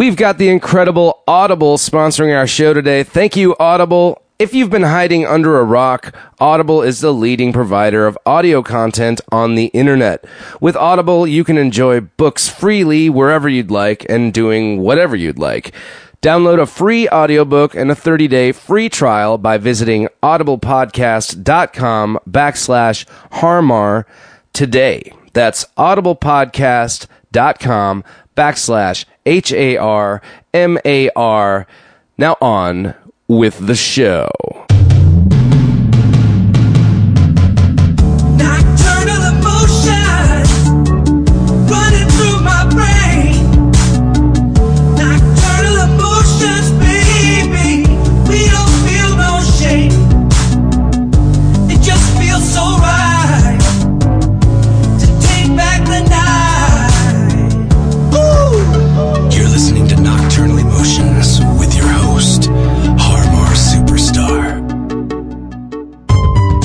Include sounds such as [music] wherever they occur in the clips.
We've got the incredible Audible sponsoring our show today. Thank you, Audible. If you've been hiding under a rock, Audible is the leading provider of audio content on the internet. With Audible, you can enjoy books freely wherever you'd like and doing whatever you'd like. Download a free audiobook and a 30-day free trial by visiting audiblepodcast.com backslash harmar today. That's audiblepodcast.com backslash H-A-R-M-A-R. Now on with the show.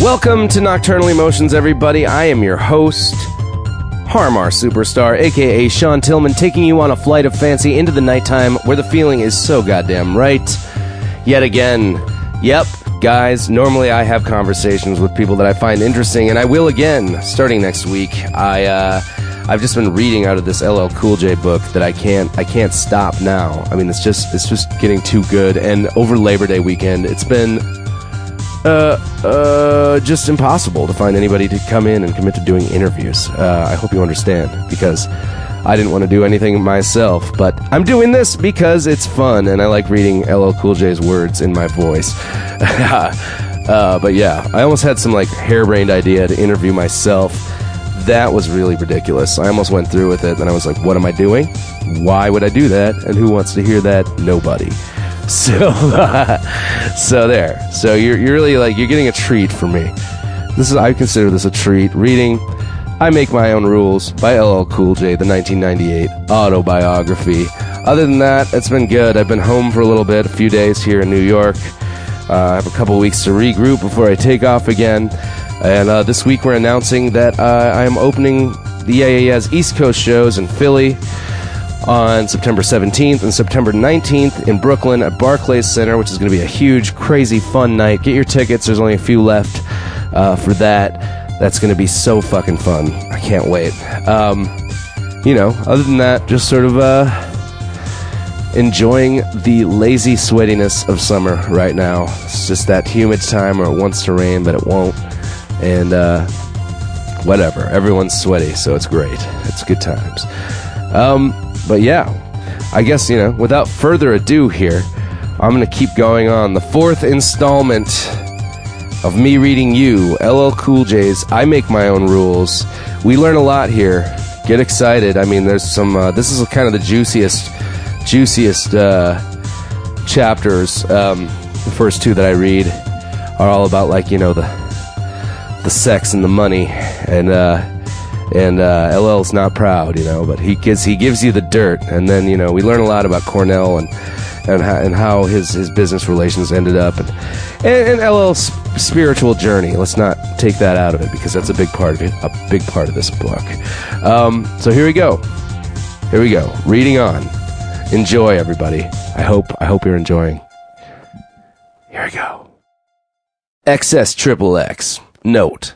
Welcome to Nocturnal Emotions, everybody. I am your host, Har Mar Superstar, aka Sean Tillman, taking you on a flight of fancy into the nighttime where the feeling is so goddamn right. Yet again, yep, guys, normally I have conversations with people that I find interesting, and I will again starting next week. I, uh, I've just been reading out of this LL Cool J book that I can't I can't stop now. I mean, it's just it's just getting too good. And over Labor Day weekend, it's been uh, uh, just impossible to find anybody to come in and commit to doing interviews. Uh, I hope you understand because I didn't want to do anything myself, but I'm doing this because it's fun and I like reading LL Cool J's words in my voice. [laughs] uh, but yeah, I almost had some like harebrained idea to interview myself. That was really ridiculous. I almost went through with it, and I was like, "What am I doing? Why would I do that? And who wants to hear that? Nobody." [laughs] So, so there. So you're you're really like you're getting a treat for me. This is I consider this a treat. Reading I Make My Own Rules by LL Cool J, the 1998 autobiography. Other than that, it's been good. I've been home for a little bit, a few days here in New York. Uh, I have a couple weeks to regroup before I take off again. And uh, this week we're announcing that uh, I am opening the Yeah's East Coast shows in Philly on September 17th and September 19th in Brooklyn at Barclays Center, which is going to be a huge, crazy, fun night. Get your tickets. There's only a few left uh, for that. That's going to be so fucking fun. I can't wait. Um, you know, other than that, just sort of uh, enjoying the lazy sweatiness of summer right now. It's just that humid time where it wants to rain, but it won't. And uh, whatever. Everyone's sweaty, so it's great. It's good times. Um, but yeah, I guess, you know, without further ado here, I'm going to keep going on. The fourth installment of me reading you, LL Cool J's I Make My Own Rules. We learn a lot here. Get excited. I mean, there's some, uh, this is kind of the juiciest, juiciest uh, chapters. Um, the first two that I read are all about, like, you know, the, the sex and the money. And, uh, and uh, LL's not proud, you know, but he gives he gives you the dirt, and then you know we learn a lot about Cornell and and how, and how his his business relations ended up, and and, and LL's spiritual journey. Let's not take that out of it because that's a big part of it, a big part of this book. Um, so here we go, here we go, reading on. Enjoy, everybody. I hope I hope you're enjoying. Here we go. XS Triple X. Note.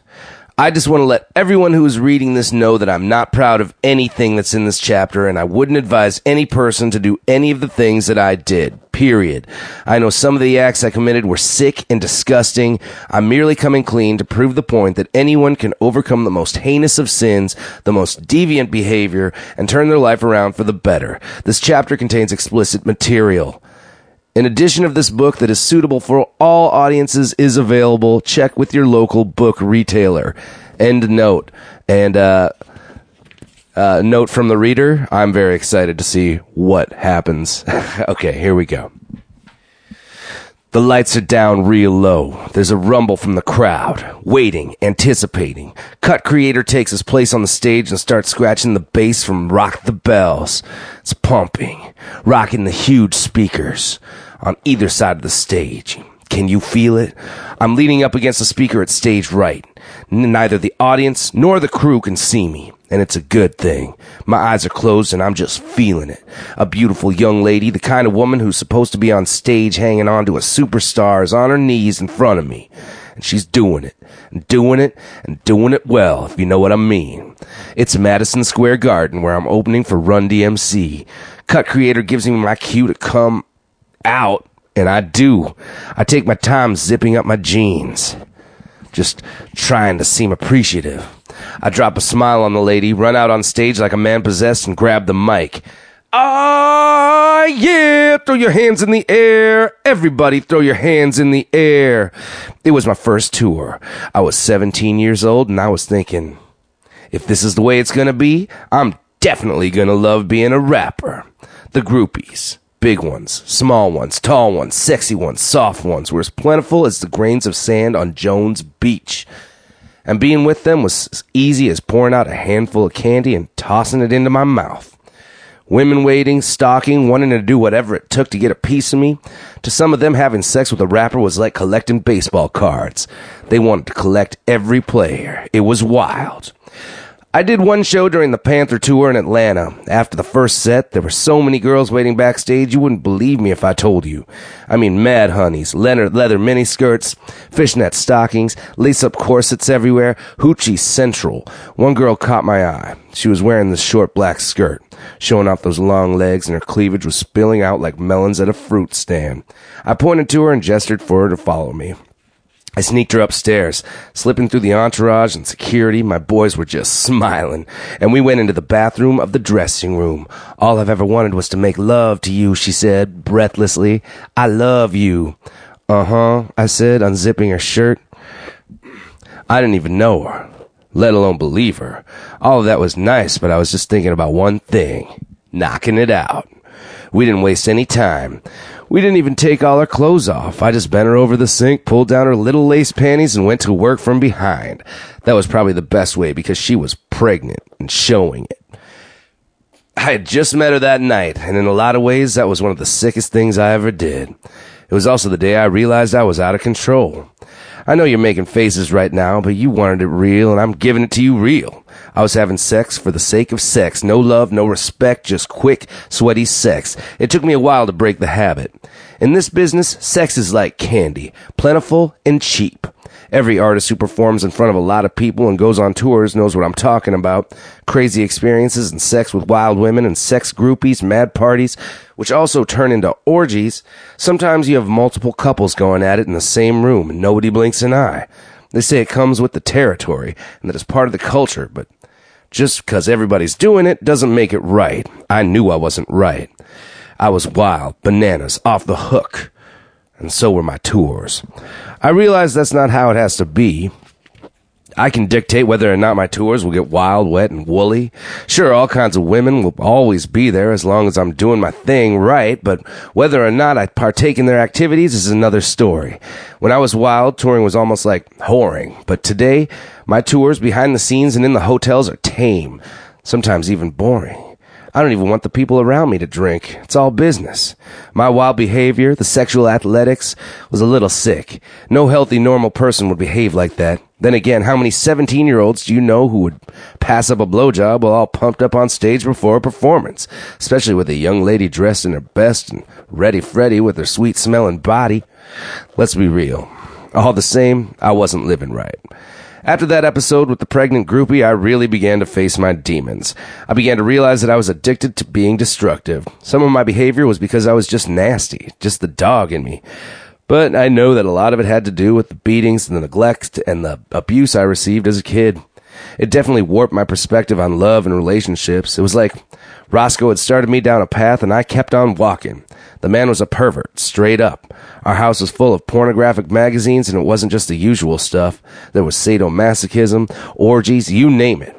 I just want to let everyone who is reading this know that I'm not proud of anything that's in this chapter, and I wouldn't advise any person to do any of the things that I did. Period. I know some of the acts I committed were sick and disgusting. I'm merely coming clean to prove the point that anyone can overcome the most heinous of sins, the most deviant behavior, and turn their life around for the better. This chapter contains explicit material. An edition of this book that is suitable for all audiences is available. Check with your local book retailer. End note. And uh, uh, note from the reader I'm very excited to see what happens. [laughs] okay, here we go. The lights are down real low. There's a rumble from the crowd, waiting, anticipating. Cut Creator takes his place on the stage and starts scratching the bass from Rock the Bells. It's pumping, rocking the huge speakers on either side of the stage. Can you feel it? I'm leaning up against the speaker at stage right. Neither the audience nor the crew can see me. And it's a good thing. My eyes are closed and I'm just feeling it. A beautiful young lady, the kind of woman who's supposed to be on stage hanging on to a superstar is on her knees in front of me. And she's doing it, and doing it, and doing it well, if you know what I mean. It's Madison Square Garden where I'm opening for Run DMC. Cut Creator gives me my cue to come out, and I do. I take my time zipping up my jeans just trying to seem appreciative. I drop a smile on the lady, run out on stage like a man possessed, and grab the mic. Ah, yeah, throw your hands in the air. Everybody throw your hands in the air. It was my first tour. I was 17 years old and I was thinking, if this is the way it's gonna be, I'm definitely gonna love being a rapper. The groupies. Big ones, small ones, tall ones, sexy ones, soft ones were as plentiful as the grains of sand on Jones Beach. And being with them was as easy as pouring out a handful of candy and tossing it into my mouth. Women waiting, stalking, wanting to do whatever it took to get a piece of me. To some of them, having sex with a rapper was like collecting baseball cards. They wanted to collect every player. It was wild. I did one show during the Panther tour in Atlanta. After the first set, there were so many girls waiting backstage you wouldn't believe me if I told you. I mean, mad honeys, leather, leather miniskirts, fishnet stockings, lace-up corsets everywhere, hoochie central. One girl caught my eye. She was wearing this short black skirt, showing off those long legs, and her cleavage was spilling out like melons at a fruit stand. I pointed to her and gestured for her to follow me. I sneaked her upstairs, slipping through the entourage and security. My boys were just [laughs] smiling, and we went into the bathroom of the dressing room. All I've ever wanted was to make love to you, she said breathlessly. I love you. Uh huh, I said, unzipping her shirt. I didn't even know her, let alone believe her. All of that was nice, but I was just thinking about one thing knocking it out. We didn't waste any time. We didn't even take all our clothes off. I just bent her over the sink, pulled down her little lace panties, and went to work from behind. That was probably the best way because she was pregnant and showing it. I had just met her that night, and in a lot of ways, that was one of the sickest things I ever did. It was also the day I realized I was out of control. I know you're making faces right now, but you wanted it real, and I'm giving it to you real. I was having sex for the sake of sex. No love, no respect, just quick, sweaty sex. It took me a while to break the habit. In this business, sex is like candy. Plentiful and cheap. Every artist who performs in front of a lot of people and goes on tours knows what I'm talking about. Crazy experiences and sex with wild women and sex groupies, mad parties, which also turn into orgies. Sometimes you have multiple couples going at it in the same room and nobody blinks an eye. They say it comes with the territory and that it's part of the culture, but just because everybody's doing it doesn't make it right. I knew I wasn't right. I was wild, bananas, off the hook. And so were my tours. I realize that's not how it has to be. I can dictate whether or not my tours will get wild, wet, and woolly. Sure, all kinds of women will always be there as long as I'm doing my thing right, but whether or not I partake in their activities is another story. When I was wild, touring was almost like whoring, but today, my tours behind the scenes and in the hotels are tame, sometimes even boring. I don't even want the people around me to drink. It's all business. My wild behavior, the sexual athletics, was a little sick. No healthy, normal person would behave like that. Then again, how many 17 year olds do you know who would pass up a blowjob while all pumped up on stage before a performance? Especially with a young lady dressed in her best and ready Freddy with her sweet smelling body. Let's be real. All the same, I wasn't living right. After that episode with the pregnant groupie, I really began to face my demons. I began to realize that I was addicted to being destructive. Some of my behavior was because I was just nasty, just the dog in me. But I know that a lot of it had to do with the beatings and the neglect and the abuse I received as a kid. It definitely warped my perspective on love and relationships. It was like Roscoe had started me down a path and I kept on walking. The man was a pervert, straight up. Our house was full of pornographic magazines and it wasn't just the usual stuff. There was sadomasochism, orgies, you name it.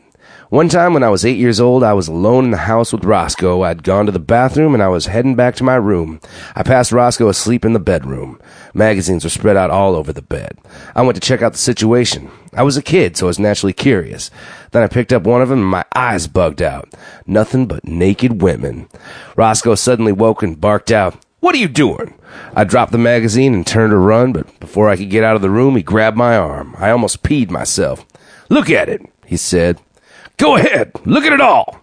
One time when I was eight years old, I was alone in the house with Roscoe. I'd gone to the bathroom and I was heading back to my room. I passed Roscoe asleep in the bedroom. Magazines were spread out all over the bed. I went to check out the situation. I was a kid, so I was naturally curious. Then I picked up one of them and my eyes bugged out. Nothing but naked women. Roscoe suddenly woke and barked out, What are you doing? I dropped the magazine and turned to run, but before I could get out of the room, he grabbed my arm. I almost peed myself. Look at it, he said. Go ahead, look at it all.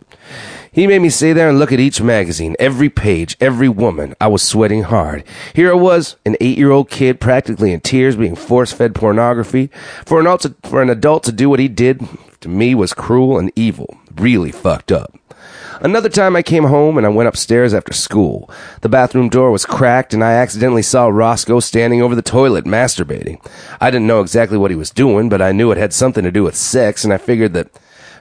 He made me stay there and look at each magazine, every page, every woman. I was sweating hard. Here I was, an eight-year-old kid, practically in tears, being force-fed pornography. For an, adult to, for an adult to do what he did, to me, was cruel and evil. Really fucked up. Another time I came home and I went upstairs after school. The bathroom door was cracked and I accidentally saw Roscoe standing over the toilet masturbating. I didn't know exactly what he was doing, but I knew it had something to do with sex and I figured that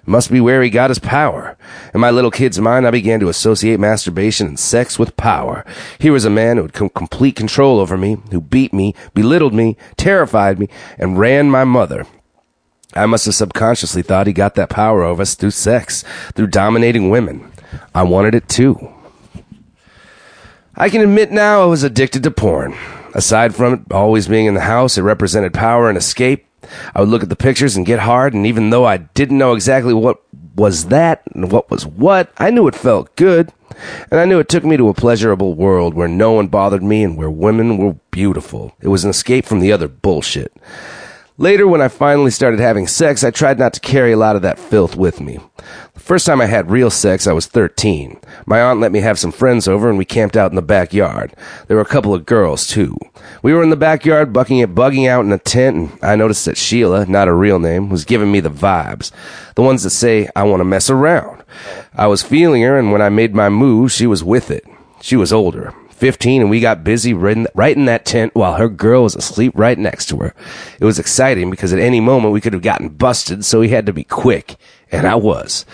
must be where he got his power. In my little kid's mind, I began to associate masturbation and sex with power. Here was a man who had com- complete control over me, who beat me, belittled me, terrified me, and ran my mother. I must have subconsciously thought he got that power over us through sex, through dominating women. I wanted it too. I can admit now I was addicted to porn. Aside from it always being in the house, it represented power and escape. I would look at the pictures and get hard, and even though I didn't know exactly what was that and what was what, I knew it felt good. And I knew it took me to a pleasurable world where no one bothered me and where women were beautiful. It was an escape from the other bullshit. Later, when I finally started having sex, I tried not to carry a lot of that filth with me. The first time I had real sex, I was 13. My aunt let me have some friends over and we camped out in the backyard. There were a couple of girls, too. We were in the backyard bucking it, bugging out in a tent, and I noticed that Sheila, not a real name, was giving me the vibes. The ones that say, I want to mess around. I was feeling her, and when I made my move, she was with it. She was older. 15 and we got busy right in, that tent while her girl was asleep right next to her. It was exciting because at any moment we could have gotten busted, so we had to be quick. And I was.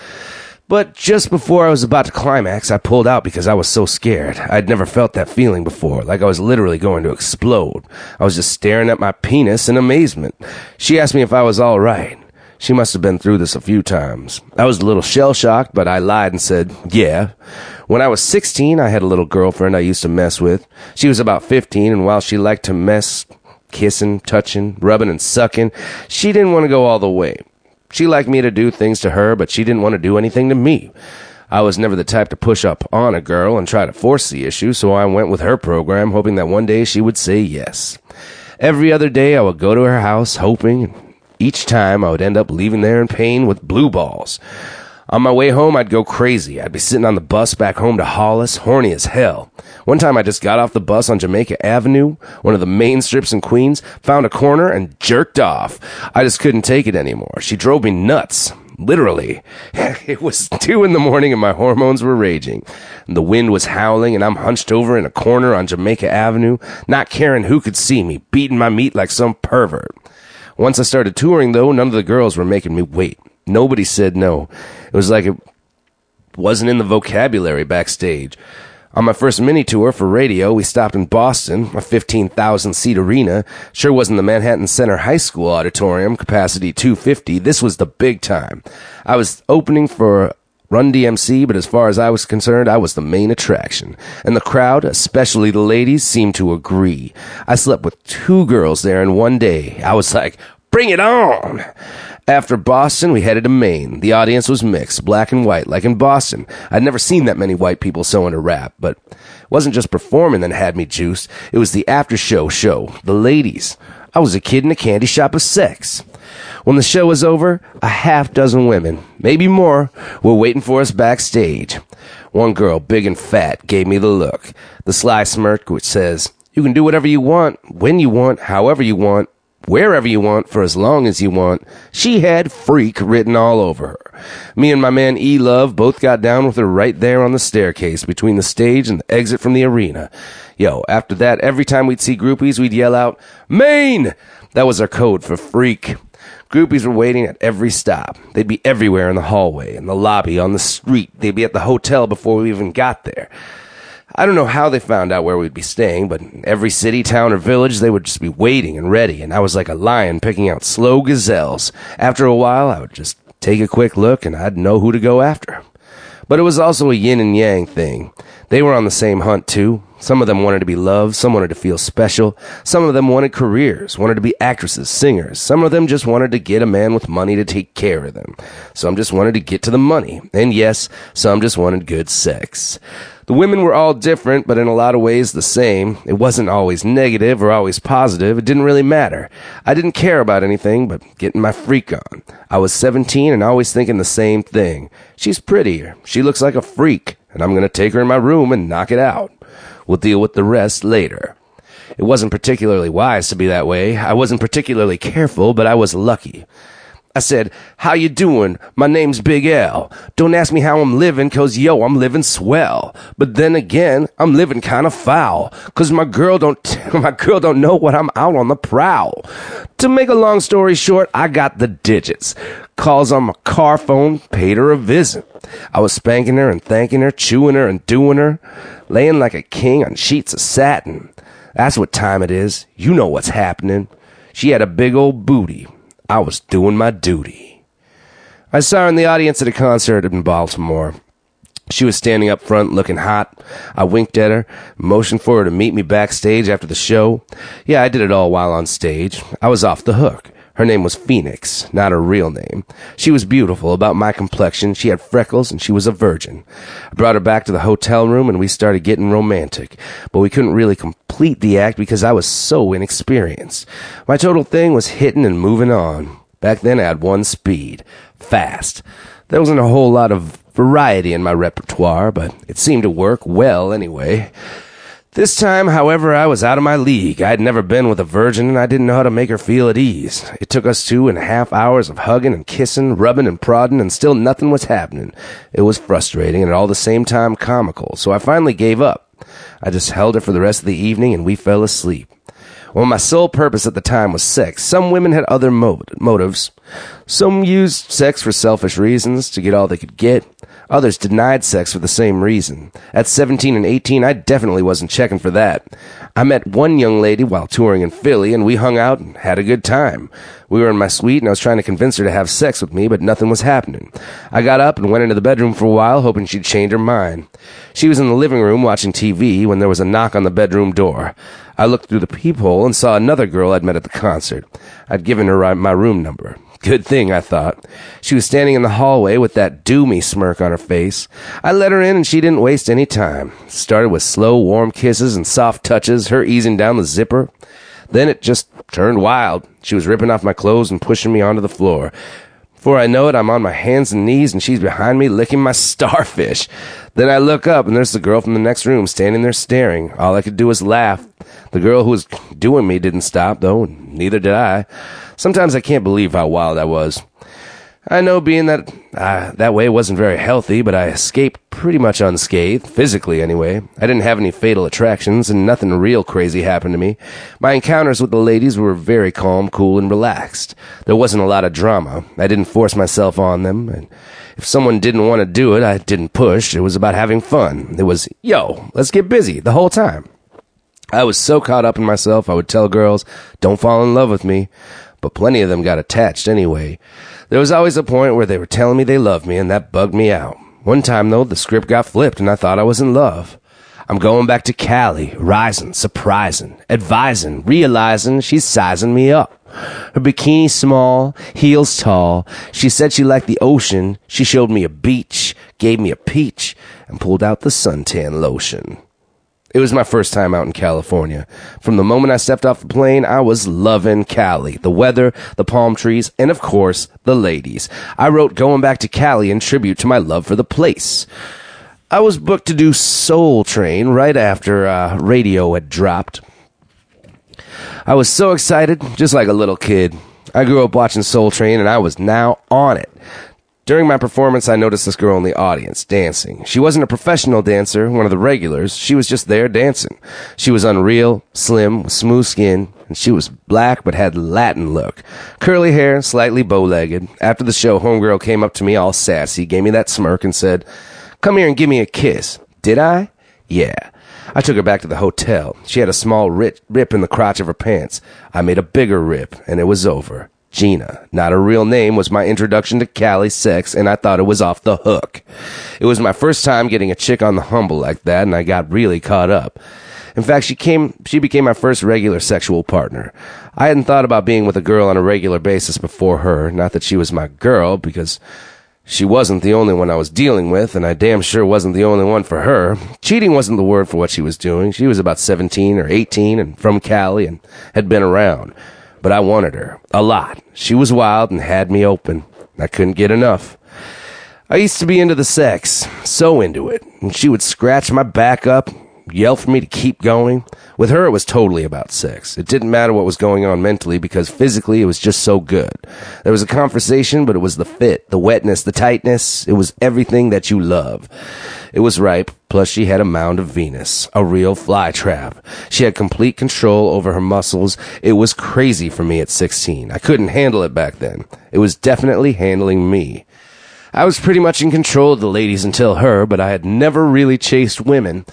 But just before I was about to climax, I pulled out because I was so scared. I'd never felt that feeling before, like I was literally going to explode. I was just staring at my penis in amazement. She asked me if I was all right. She must have been through this a few times. I was a little shell shocked, but I lied and said, yeah. When I was 16, I had a little girlfriend I used to mess with. She was about 15, and while she liked to mess, kissing, touching, rubbing, and sucking, she didn't want to go all the way. She liked me to do things to her, but she didn't want to do anything to me. I was never the type to push up on a girl and try to force the issue, so I went with her program, hoping that one day she would say yes. Every other day I would go to her house, hoping, each time I would end up leaving there in pain with blue balls. On my way home, I'd go crazy. I'd be sitting on the bus back home to Hollis, horny as hell. One time I just got off the bus on Jamaica Avenue, one of the main strips in Queens, found a corner and jerked off. I just couldn't take it anymore. She drove me nuts. Literally. [laughs] It was two in the morning and my hormones were raging. The wind was howling and I'm hunched over in a corner on Jamaica Avenue, not caring who could see me, beating my meat like some pervert. Once I started touring, though, none of the girls were making me wait. Nobody said no. It was like it wasn't in the vocabulary backstage. On my first mini tour for radio, we stopped in Boston, a 15,000 seat arena. Sure wasn't the Manhattan Center High School auditorium, capacity 250. This was the big time. I was opening for Run DMC, but as far as I was concerned, I was the main attraction. And the crowd, especially the ladies, seemed to agree. I slept with two girls there in one day. I was like, bring it on! After Boston, we headed to Maine. The audience was mixed, black and white, like in Boston. I'd never seen that many white people so into rap, but it wasn't just performing that had me juiced. It was the after show show, the ladies. I was a kid in a candy shop of sex. When the show was over, a half dozen women, maybe more, were waiting for us backstage. One girl, big and fat, gave me the look. The sly smirk which says, You can do whatever you want, when you want, however you want, wherever you want, for as long as you want. She had freak written all over her. Me and my man E Love both got down with her right there on the staircase between the stage and the exit from the arena. Yo, after that, every time we'd see groupies, we'd yell out, Maine! That was our code for freak. Groupies were waiting at every stop. They'd be everywhere in the hallway, in the lobby, on the street. They'd be at the hotel before we even got there. I don't know how they found out where we'd be staying, but in every city, town, or village, they would just be waiting and ready, and I was like a lion picking out slow gazelles. After a while, I would just take a quick look and I'd know who to go after. But it was also a yin and yang thing. They were on the same hunt too. Some of them wanted to be loved, some wanted to feel special, some of them wanted careers, wanted to be actresses, singers, some of them just wanted to get a man with money to take care of them. Some just wanted to get to the money. And yes, some just wanted good sex. The women were all different, but in a lot of ways the same. It wasn't always negative or always positive. It didn't really matter. I didn't care about anything but getting my freak on. I was 17 and always thinking the same thing. She's prettier. She looks like a freak, and I'm gonna take her in my room and knock it out. We'll deal with the rest later. It wasn't particularly wise to be that way. I wasn't particularly careful, but I was lucky. I said, how you doing? My name's Big L. Don't ask me how I'm living, cause yo, I'm living swell. But then again, I'm living kinda foul, cause my girl don't, [laughs] my girl don't know what I'm out on the prowl. To make a long story short, I got the digits. Calls on my car phone, paid her a visit. I was spanking her and thanking her, chewing her and doing her, laying like a king on sheets of satin. That's what time it is. You know what's happening. She had a big old booty. I was doing my duty. I saw her in the audience at a concert in Baltimore. She was standing up front looking hot. I winked at her, motioned for her to meet me backstage after the show. Yeah, I did it all while on stage. I was off the hook. Her name was Phoenix, not her real name. She was beautiful, about my complexion. She had freckles, and she was a virgin. I brought her back to the hotel room, and we started getting romantic. But we couldn't really complete the act because I was so inexperienced. My total thing was hitting and moving on. Back then, I had one speed fast. There wasn't a whole lot of variety in my repertoire, but it seemed to work well anyway. This time, however, I was out of my league. I had never been with a virgin and I didn't know how to make her feel at ease. It took us two and a half hours of hugging and kissing, rubbing and prodding, and still nothing was happening. It was frustrating and at all the same time comical, so I finally gave up. I just held her for the rest of the evening and we fell asleep. Well, my sole purpose at the time was sex. Some women had other mo- motives. Some used sex for selfish reasons to get all they could get. Others denied sex for the same reason. At 17 and 18, I definitely wasn't checking for that. I met one young lady while touring in Philly, and we hung out and had a good time. We were in my suite, and I was trying to convince her to have sex with me, but nothing was happening. I got up and went into the bedroom for a while, hoping she'd change her mind. She was in the living room watching TV when there was a knock on the bedroom door. I looked through the peephole and saw another girl I'd met at the concert. I'd given her my room number. Good thing, I thought. She was standing in the hallway with that do me smirk on her face. I let her in and she didn't waste any time. Started with slow, warm kisses and soft touches, her easing down the zipper. Then it just turned wild. She was ripping off my clothes and pushing me onto the floor. Before I know it, I'm on my hands and knees and she's behind me licking my [laughs] starfish. Then I look up and there's the girl from the next room standing there staring. All I could do was laugh. The girl who was doing me didn't stop though, and neither did I. Sometimes I can't believe how wild I was. I know being that uh, that way wasn't very healthy, but I escaped pretty much unscathed, physically anyway. I didn't have any fatal attractions, and nothing real crazy happened to me. My encounters with the ladies were very calm, cool, and relaxed. There wasn't a lot of drama. I didn't force myself on them, and if someone didn't want to do it, I didn't push. It was about having fun. It was, yo, let's get busy the whole time. I was so caught up in myself, I would tell girls, don't fall in love with me but plenty of them got attached anyway. There was always a point where they were telling me they loved me, and that bugged me out. One time, though, the script got flipped, and I thought I was in love. I'm going back to Cali, rising, surprising, advising, realizing she's sizing me up. Her bikini small, heels tall. She said she liked the ocean. She showed me a beach, gave me a peach, and pulled out the suntan lotion. It was my first time out in California. From the moment I stepped off the plane, I was loving Cali. The weather, the palm trees, and of course, the ladies. I wrote Going Back to Cali in tribute to my love for the place. I was booked to do Soul Train right after uh, radio had dropped. I was so excited, just like a little kid. I grew up watching Soul Train and I was now on it. During my performance, I noticed this girl in the audience dancing. She wasn't a professional dancer, one of the regulars. She was just there dancing. She was unreal, slim, with smooth skin, and she was black but had Latin look. Curly hair, slightly bow-legged. After the show, homegirl came up to me all sassy, gave me that smirk, and said, Come here and give me a kiss. Did I? Yeah. I took her back to the hotel. She had a small rip, rip in the crotch of her pants. I made a bigger rip, and it was over. Gina, not her real name, was my introduction to Cali sex, and I thought it was off the hook. It was my first time getting a chick on the humble like that, and I got really caught up. In fact, she came, she became my first regular sexual partner. I hadn't thought about being with a girl on a regular basis before her. Not that she was my girl, because She wasn't the only one I was dealing with, and I damn sure wasn't the only one for her. Cheating wasn't the word for what she was doing. She was about 17 or 18 and from Cali and had been around. But I wanted her. A lot. She was wild and had me open. I couldn't get enough. I used to be into the sex, so into it, and she would scratch my back up, yell for me to keep going. With her, it was totally about sex. It didn't matter what was going on mentally because physically it was just so good. There was a conversation, but it was the fit, the wetness, the tightness. It was everything that you love. It was ripe, plus she had a mound of Venus, a real fly trap. She had complete control over her muscles. It was crazy for me at 16. I couldn't handle it back then. It was definitely handling me. I was pretty much in control of the ladies until her, but I had never really chased women.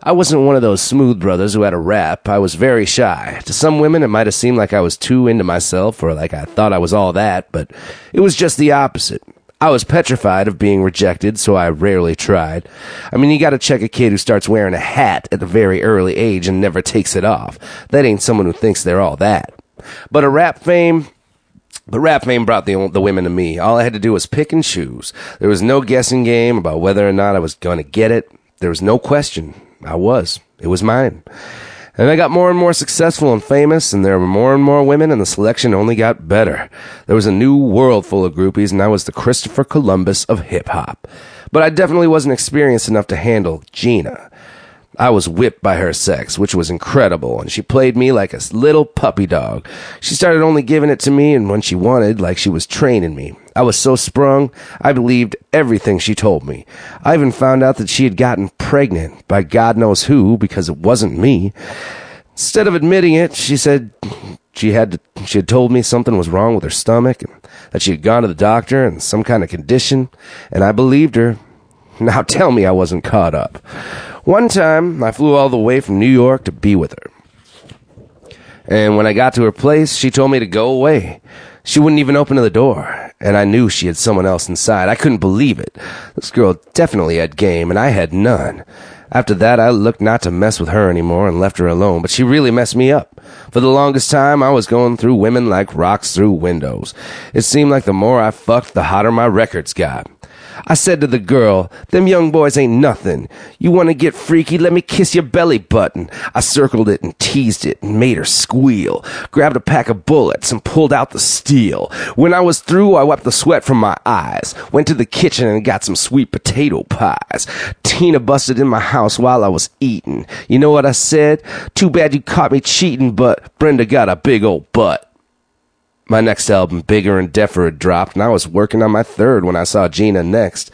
I wasn't one of those smooth brothers who had a rap. I was very shy. To some women, it might have seemed like I was too into myself or like I thought I was all that, but it was just the opposite. I was petrified of being rejected, so I rarely tried. I mean, you gotta check a kid who starts wearing a hat at a very early age and never takes it off. That ain't someone who thinks they're all that. But a rap fame, but rap fame brought the, the women to me. All I had to do was pick and choose. There was no guessing game about whether or not I was to get it. There was no question. I was. It was mine. And I got more and more successful and famous, and there were more and more women, and the selection only got better. There was a new world full of groupies, and I was the Christopher Columbus of hip hop. But I definitely wasn't experienced enough to handle Gina. I was whipped by her sex, which was incredible, and she played me like a little puppy dog. She started only giving it to me and when she wanted, like she was training me. I was so sprung, I believed everything she told me. I even found out that she had gotten pregnant by God knows who because it wasn't me. Instead of admitting it, she said she had she had told me something was wrong with her stomach and that she had gone to the doctor and some kind of condition, and I believed her. [laughs] Now tell me I wasn't caught up. One time, I flew all the way from New York to be with her. And when I got to her place, she told me to go away. She wouldn't even open the door, and I knew she had someone else inside. I couldn't believe it. This girl definitely had game, and I had none. After that, I looked not to mess with her anymore and left her alone, but she really messed me up. For the longest time, I was going through women like rocks through windows. It seemed like the more I fucked, the hotter my records got. I said to the girl, them young boys ain't nothing. You want to get freaky? Let me kiss your belly button. I circled it and teased it and made her squeal. Grabbed a pack of bullets and pulled out the steel. When I was through, I wiped the sweat from my eyes. Went to the kitchen and got some sweet potato pies. Tina busted in my house while I was eating. You know what I said? Too bad you caught me cheating, but Brenda got a big old butt. My next album, Bigger and Deffer, had dropped, and I was working on my third when I saw Gina next.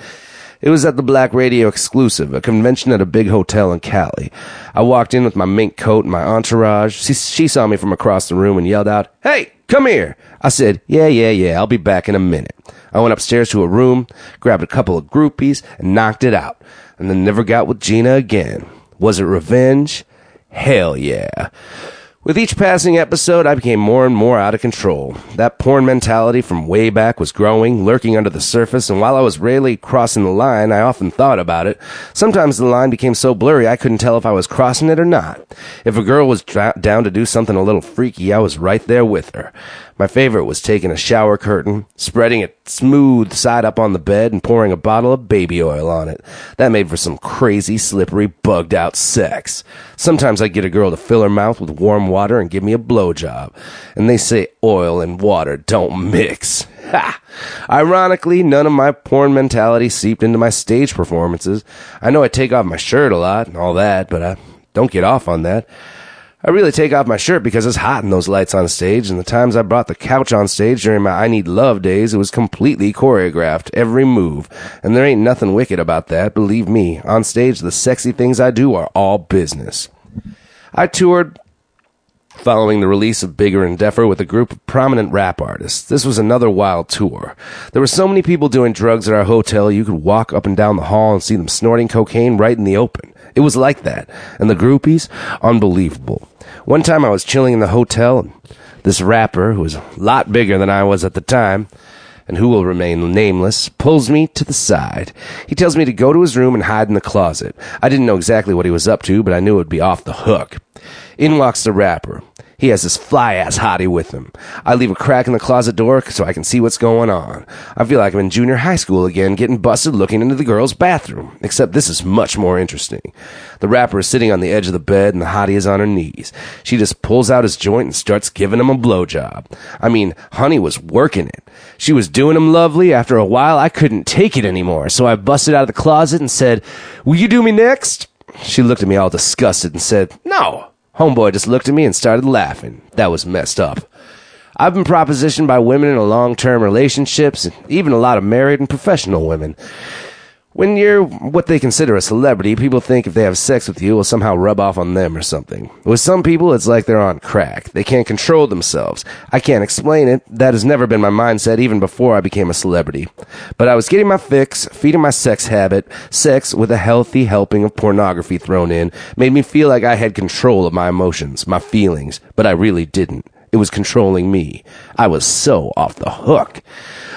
It was at the Black Radio Exclusive, a convention at a big hotel in Cali. I walked in with my mink coat and my entourage. She, she saw me from across the room and yelled out, Hey, come here! I said, Yeah, yeah, yeah, I'll be back in a minute. I went upstairs to a room, grabbed a couple of groupies, and knocked it out, and then never got with Gina again. Was it revenge? Hell yeah. With each passing episode, I became more and more out of control. That porn mentality from way back was growing, lurking under the surface, and while I was rarely crossing the line, I often thought about it. Sometimes the line became so blurry I couldn't tell if I was crossing it or not. If a girl was down to do something a little freaky, I was right there with her. My favorite was taking a shower curtain, spreading it smooth side up on the bed, and pouring a bottle of baby oil on it. That made for some crazy, slippery, bugged out sex. Sometimes I'd get a girl to fill her mouth with warm water and give me a blowjob. And they say oil and water don't mix. Ha! Ironically, none of my porn mentality seeped into my stage performances. I know I take off my shirt a lot and all that, but I don't get off on that. I really take off my shirt because it's hot in those lights on stage, and the times I brought the couch on stage during my I Need Love days, it was completely choreographed, every move. And there ain't nothing wicked about that, believe me. On stage, the sexy things I do are all business. I toured following the release of Bigger and Deffer with a group of prominent rap artists. This was another wild tour. There were so many people doing drugs at our hotel, you could walk up and down the hall and see them snorting cocaine right in the open. It was like that. And the groupies, unbelievable. One time I was chilling in the hotel, and this rapper, who was a lot bigger than I was at the time, and who will remain nameless, pulls me to the side. He tells me to go to his room and hide in the closet. I didn't know exactly what he was up to, but I knew it would be off the hook. In walks the rapper. He has this fly ass hottie with him. I leave a crack in the closet door so I can see what's going on. I feel like I'm in junior high school again, getting busted looking into the girl's bathroom. Except this is much more interesting. The rapper is sitting on the edge of the bed and the hottie is on her knees. She just pulls out his joint and starts giving him a blowjob. I mean, honey was working it. She was doing him lovely. After a while, I couldn't take it anymore, so I busted out of the closet and said, Will you do me next? She looked at me all disgusted and said, No. Homeboy just looked at me and started laughing. That was messed up. I've been propositioned by women in long term relationships, and even a lot of married and professional women. When you're what they consider a celebrity, people think if they have sex with you, it will somehow rub off on them or something. With some people, it's like they're on crack. They can't control themselves. I can't explain it. That has never been my mindset even before I became a celebrity. But I was getting my fix, feeding my sex habit. Sex with a healthy helping of pornography thrown in made me feel like I had control of my emotions, my feelings, but I really didn't. It was controlling me. I was so off the hook.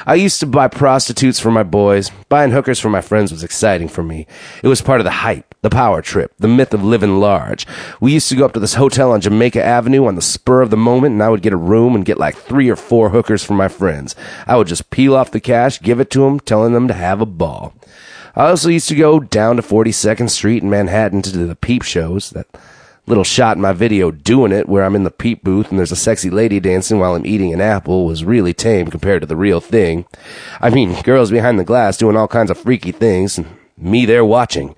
I used to buy prostitutes for my boys. Buying hookers for my friends was exciting for me. It was part of the hype, the power trip, the myth of living large. We used to go up to this hotel on Jamaica Avenue on the spur of the moment, and I would get a room and get like three or four hookers for my friends. I would just peel off the cash, give it to them, telling them to have a ball. I also used to go down to 42nd Street in Manhattan to do the peep shows. That little shot in my video doing it where I'm in the peep booth and there's a sexy lady dancing while I'm eating an apple was really tame compared to the real thing. I mean, girls behind the glass doing all kinds of freaky things and me there watching.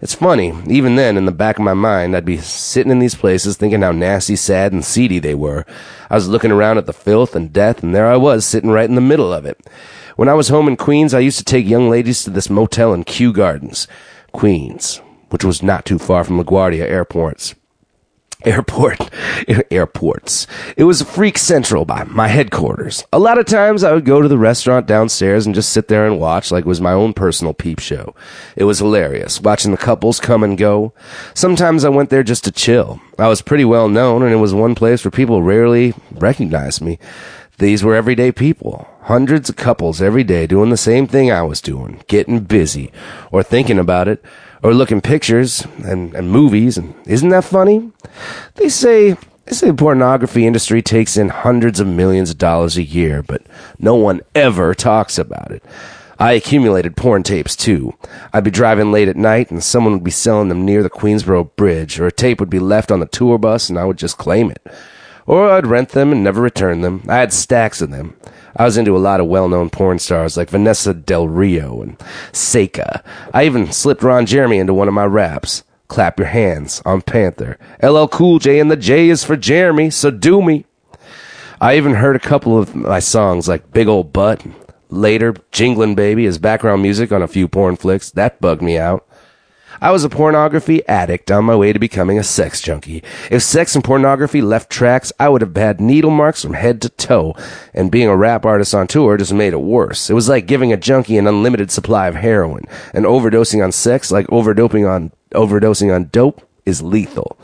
It's funny, even then in the back of my mind, I'd be sitting in these places thinking how nasty, sad, and seedy they were. I was looking around at the filth and death and there I was sitting right in the middle of it. When I was home in Queens, I used to take young ladies to this motel in Kew Gardens, Queens, which was not too far from LaGuardia airports airport [laughs] airports. It was freak central by my headquarters. A lot of times i would go to the restaurant downstairs and just sit there and watch like it was my own personal peep show. It was hilarious watching the couples come and go. Sometimes i went there just to chill. I was pretty well known and it was one place where people rarely recognized me. These were everyday people hundreds of couples every day doing the same thing i was doing getting busy or thinking about it or looking pictures and, and movies and isn't that funny they say they say the pornography industry takes in hundreds of millions of dollars a year but no one ever talks about it I accumulated porn tapes too. I'd be driving late at night and someone would be selling them near the Queensboro Bridge, or a tape would be left on the tour bus and I would just claim it. Or I'd rent them and never return them. I had stacks of them. I was into a lot of well-known porn stars like Vanessa Del Rio and Seka. I even slipped Ron Jeremy into one of my raps. Clap your hands on Panther. LL Cool J and the J is for Jeremy, so do me. I even heard a couple of my songs like Big Old Butt, later Jinglin' Baby as background music on a few porn flicks. That bugged me out. I was a pornography addict on my way to becoming a sex junkie. If sex and pornography left tracks, I would have had needle marks from head to toe. And being a rap artist on tour just made it worse. It was like giving a junkie an unlimited supply of heroin. And overdosing on sex, like overdoping on overdosing on dope, is lethal.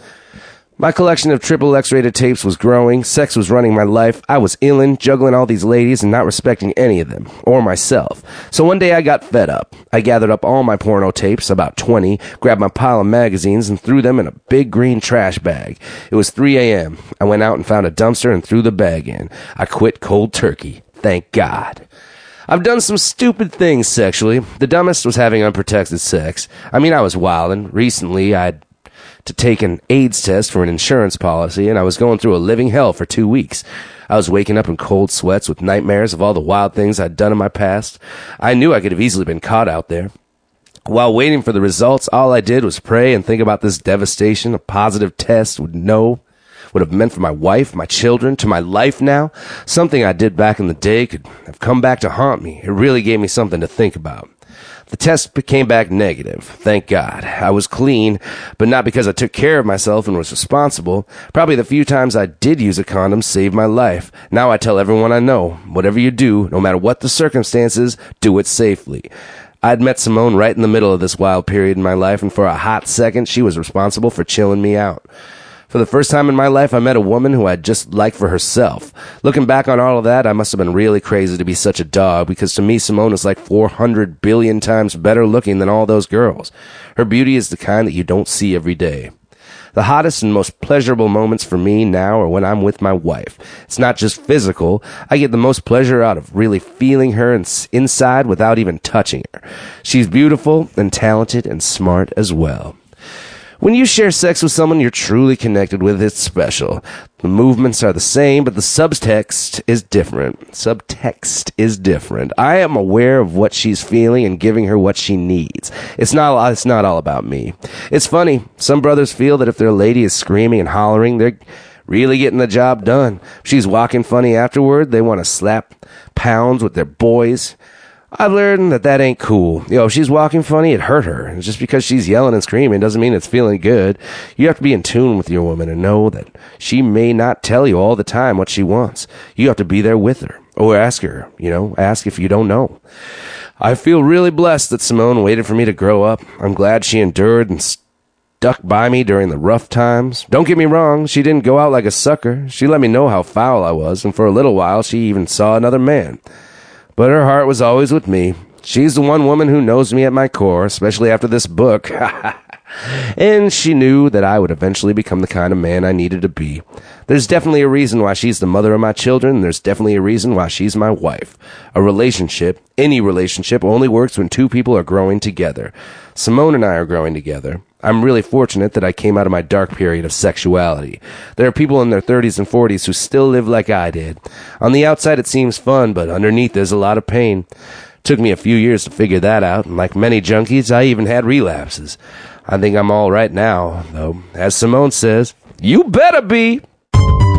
My collection of triple X rated tapes was growing, sex was running my life, I was illin', juggling all these ladies and not respecting any of them, or myself. So one day I got fed up. I gathered up all my porno tapes, about 20, grabbed my pile of magazines and threw them in a big green trash bag. It was 3 a.m. I went out and found a dumpster and threw the bag in. I quit cold turkey. Thank God. I've done some stupid things sexually. The dumbest was having unprotected sex. I mean, I was wildin'. Recently, I'd to take an AIDS test for an insurance policy, and I was going through a living hell for two weeks. I was waking up in cold sweats with nightmares of all the wild things I'd done in my past. I knew I could have easily been caught out there. While waiting for the results, all I did was pray and think about this devastation a positive test would know would have meant for my wife, my children, to my life now. Something I did back in the day could have come back to haunt me. It really gave me something to think about. The test came back negative. Thank God. I was clean, but not because I took care of myself and was responsible. Probably the few times I did use a condom saved my life. Now I tell everyone I know, whatever you do, no matter what the circumstances, do it safely. I'd met Simone right in the middle of this wild period in my life, and for a hot second, she was responsible for chilling me out. For the first time in my life, I met a woman who I'd just liked for herself. Looking back on all of that, I must have been really crazy to be such a dog because to me, Simone is like 400 billion times better looking than all those girls. Her beauty is the kind that you don't see every day. The hottest and most pleasurable moments for me now are when I'm with my wife. It's not just physical. I get the most pleasure out of really feeling her inside without even touching her. She's beautiful and talented and smart as well. When you share sex with someone you're truly connected with, it's special. The movements are the same, but the subtext is different. Subtext is different. I am aware of what she's feeling and giving her what she needs. It's not, it's not all about me. It's funny. Some brothers feel that if their lady is screaming and hollering, they're really getting the job done. If she's walking funny afterward, they want to slap pounds with their boys. I've learned that that ain't cool. You know, if she's walking funny, it hurt her. And just because she's yelling and screaming doesn't mean it's feeling good. You have to be in tune with your woman and know that she may not tell you all the time what she wants. You have to be there with her or ask her, you know, ask if you don't know. I feel really blessed that Simone waited for me to grow up. I'm glad she endured and stuck by me during the rough times. Don't get me wrong, she didn't go out like a sucker. She let me know how foul I was, and for a little while she even saw another man but her heart was always with me. She's the one woman who knows me at my core, especially after this book. [laughs] and she knew that I would eventually become the kind of man I needed to be. There's definitely a reason why she's the mother of my children, there's definitely a reason why she's my wife. A relationship, any relationship, only works when two people are growing together. Simone and I are growing together. I'm really fortunate that I came out of my dark period of sexuality. There are people in their 30s and 40s who still live like I did. On the outside it seems fun, but underneath there's a lot of pain. Took me a few years to figure that out, and like many junkies, I even had relapses. I think I'm all right now, though. As Simone says, you better be!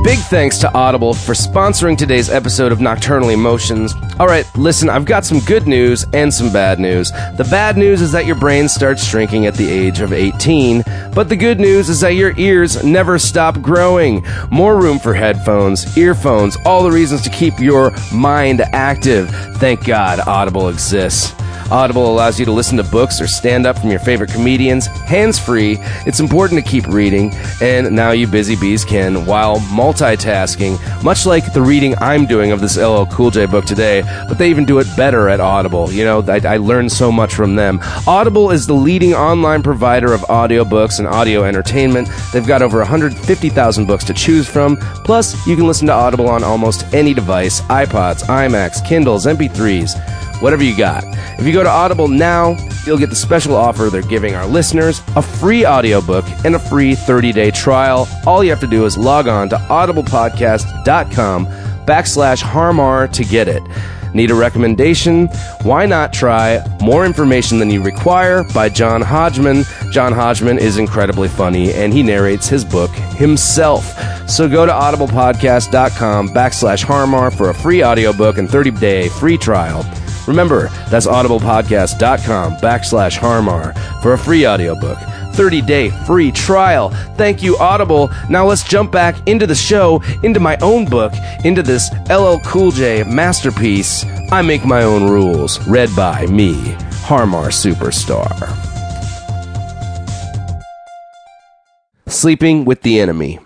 Big thanks to Audible for sponsoring today's episode of Nocturnal Emotions. All right, listen, I've got some good news and some bad news. The bad news is that your brain starts shrinking at the age of 18, but the good news is that your ears never stop growing. More room for headphones, earphones, all the reasons to keep your mind active. Thank God Audible exists. Audible allows you to listen to books or stand up from your favorite comedians, hands free. It's important to keep reading, and now you busy bees can, while multitasking, much like the reading I'm doing of this LL Cool J book today, but they even do it better at Audible. You know, I, I learned so much from them. Audible is the leading online provider of audiobooks and audio entertainment. They've got over 150,000 books to choose from. Plus, you can listen to Audible on almost any device iPods, iMacs, Kindles, MP3s whatever you got. If you go to Audible now, you'll get the special offer they're giving our listeners a free audiobook and a free 30 day trial. All you have to do is log on to audiblepodcast.com backslash harmar to get it. Need a recommendation? Why not try More Information Than You Require by John Hodgman? John Hodgman is incredibly funny and he narrates his book himself. So go to audiblepodcast.com backslash harmar for a free audiobook and 30 day free trial. Remember, that's audiblepodcast.com backslash harmar for a free audiobook. 30 day free trial. Thank you, Audible. Now let's jump back into the show, into my own book, into this LL Cool J masterpiece. I Make My Own Rules, read by me, Har Mar Superstar. Sleeping with the Enemy.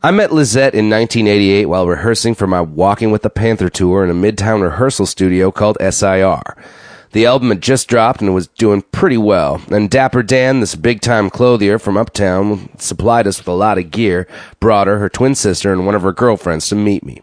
I met Lizette in 1988 while rehearsing for my Walking with the Panther tour in a midtown rehearsal studio called SIR. The album had just dropped and was doing pretty well, and Dapper Dan, this big time clothier from uptown, supplied us with a lot of gear, brought her, her twin sister, and one of her girlfriends to meet me.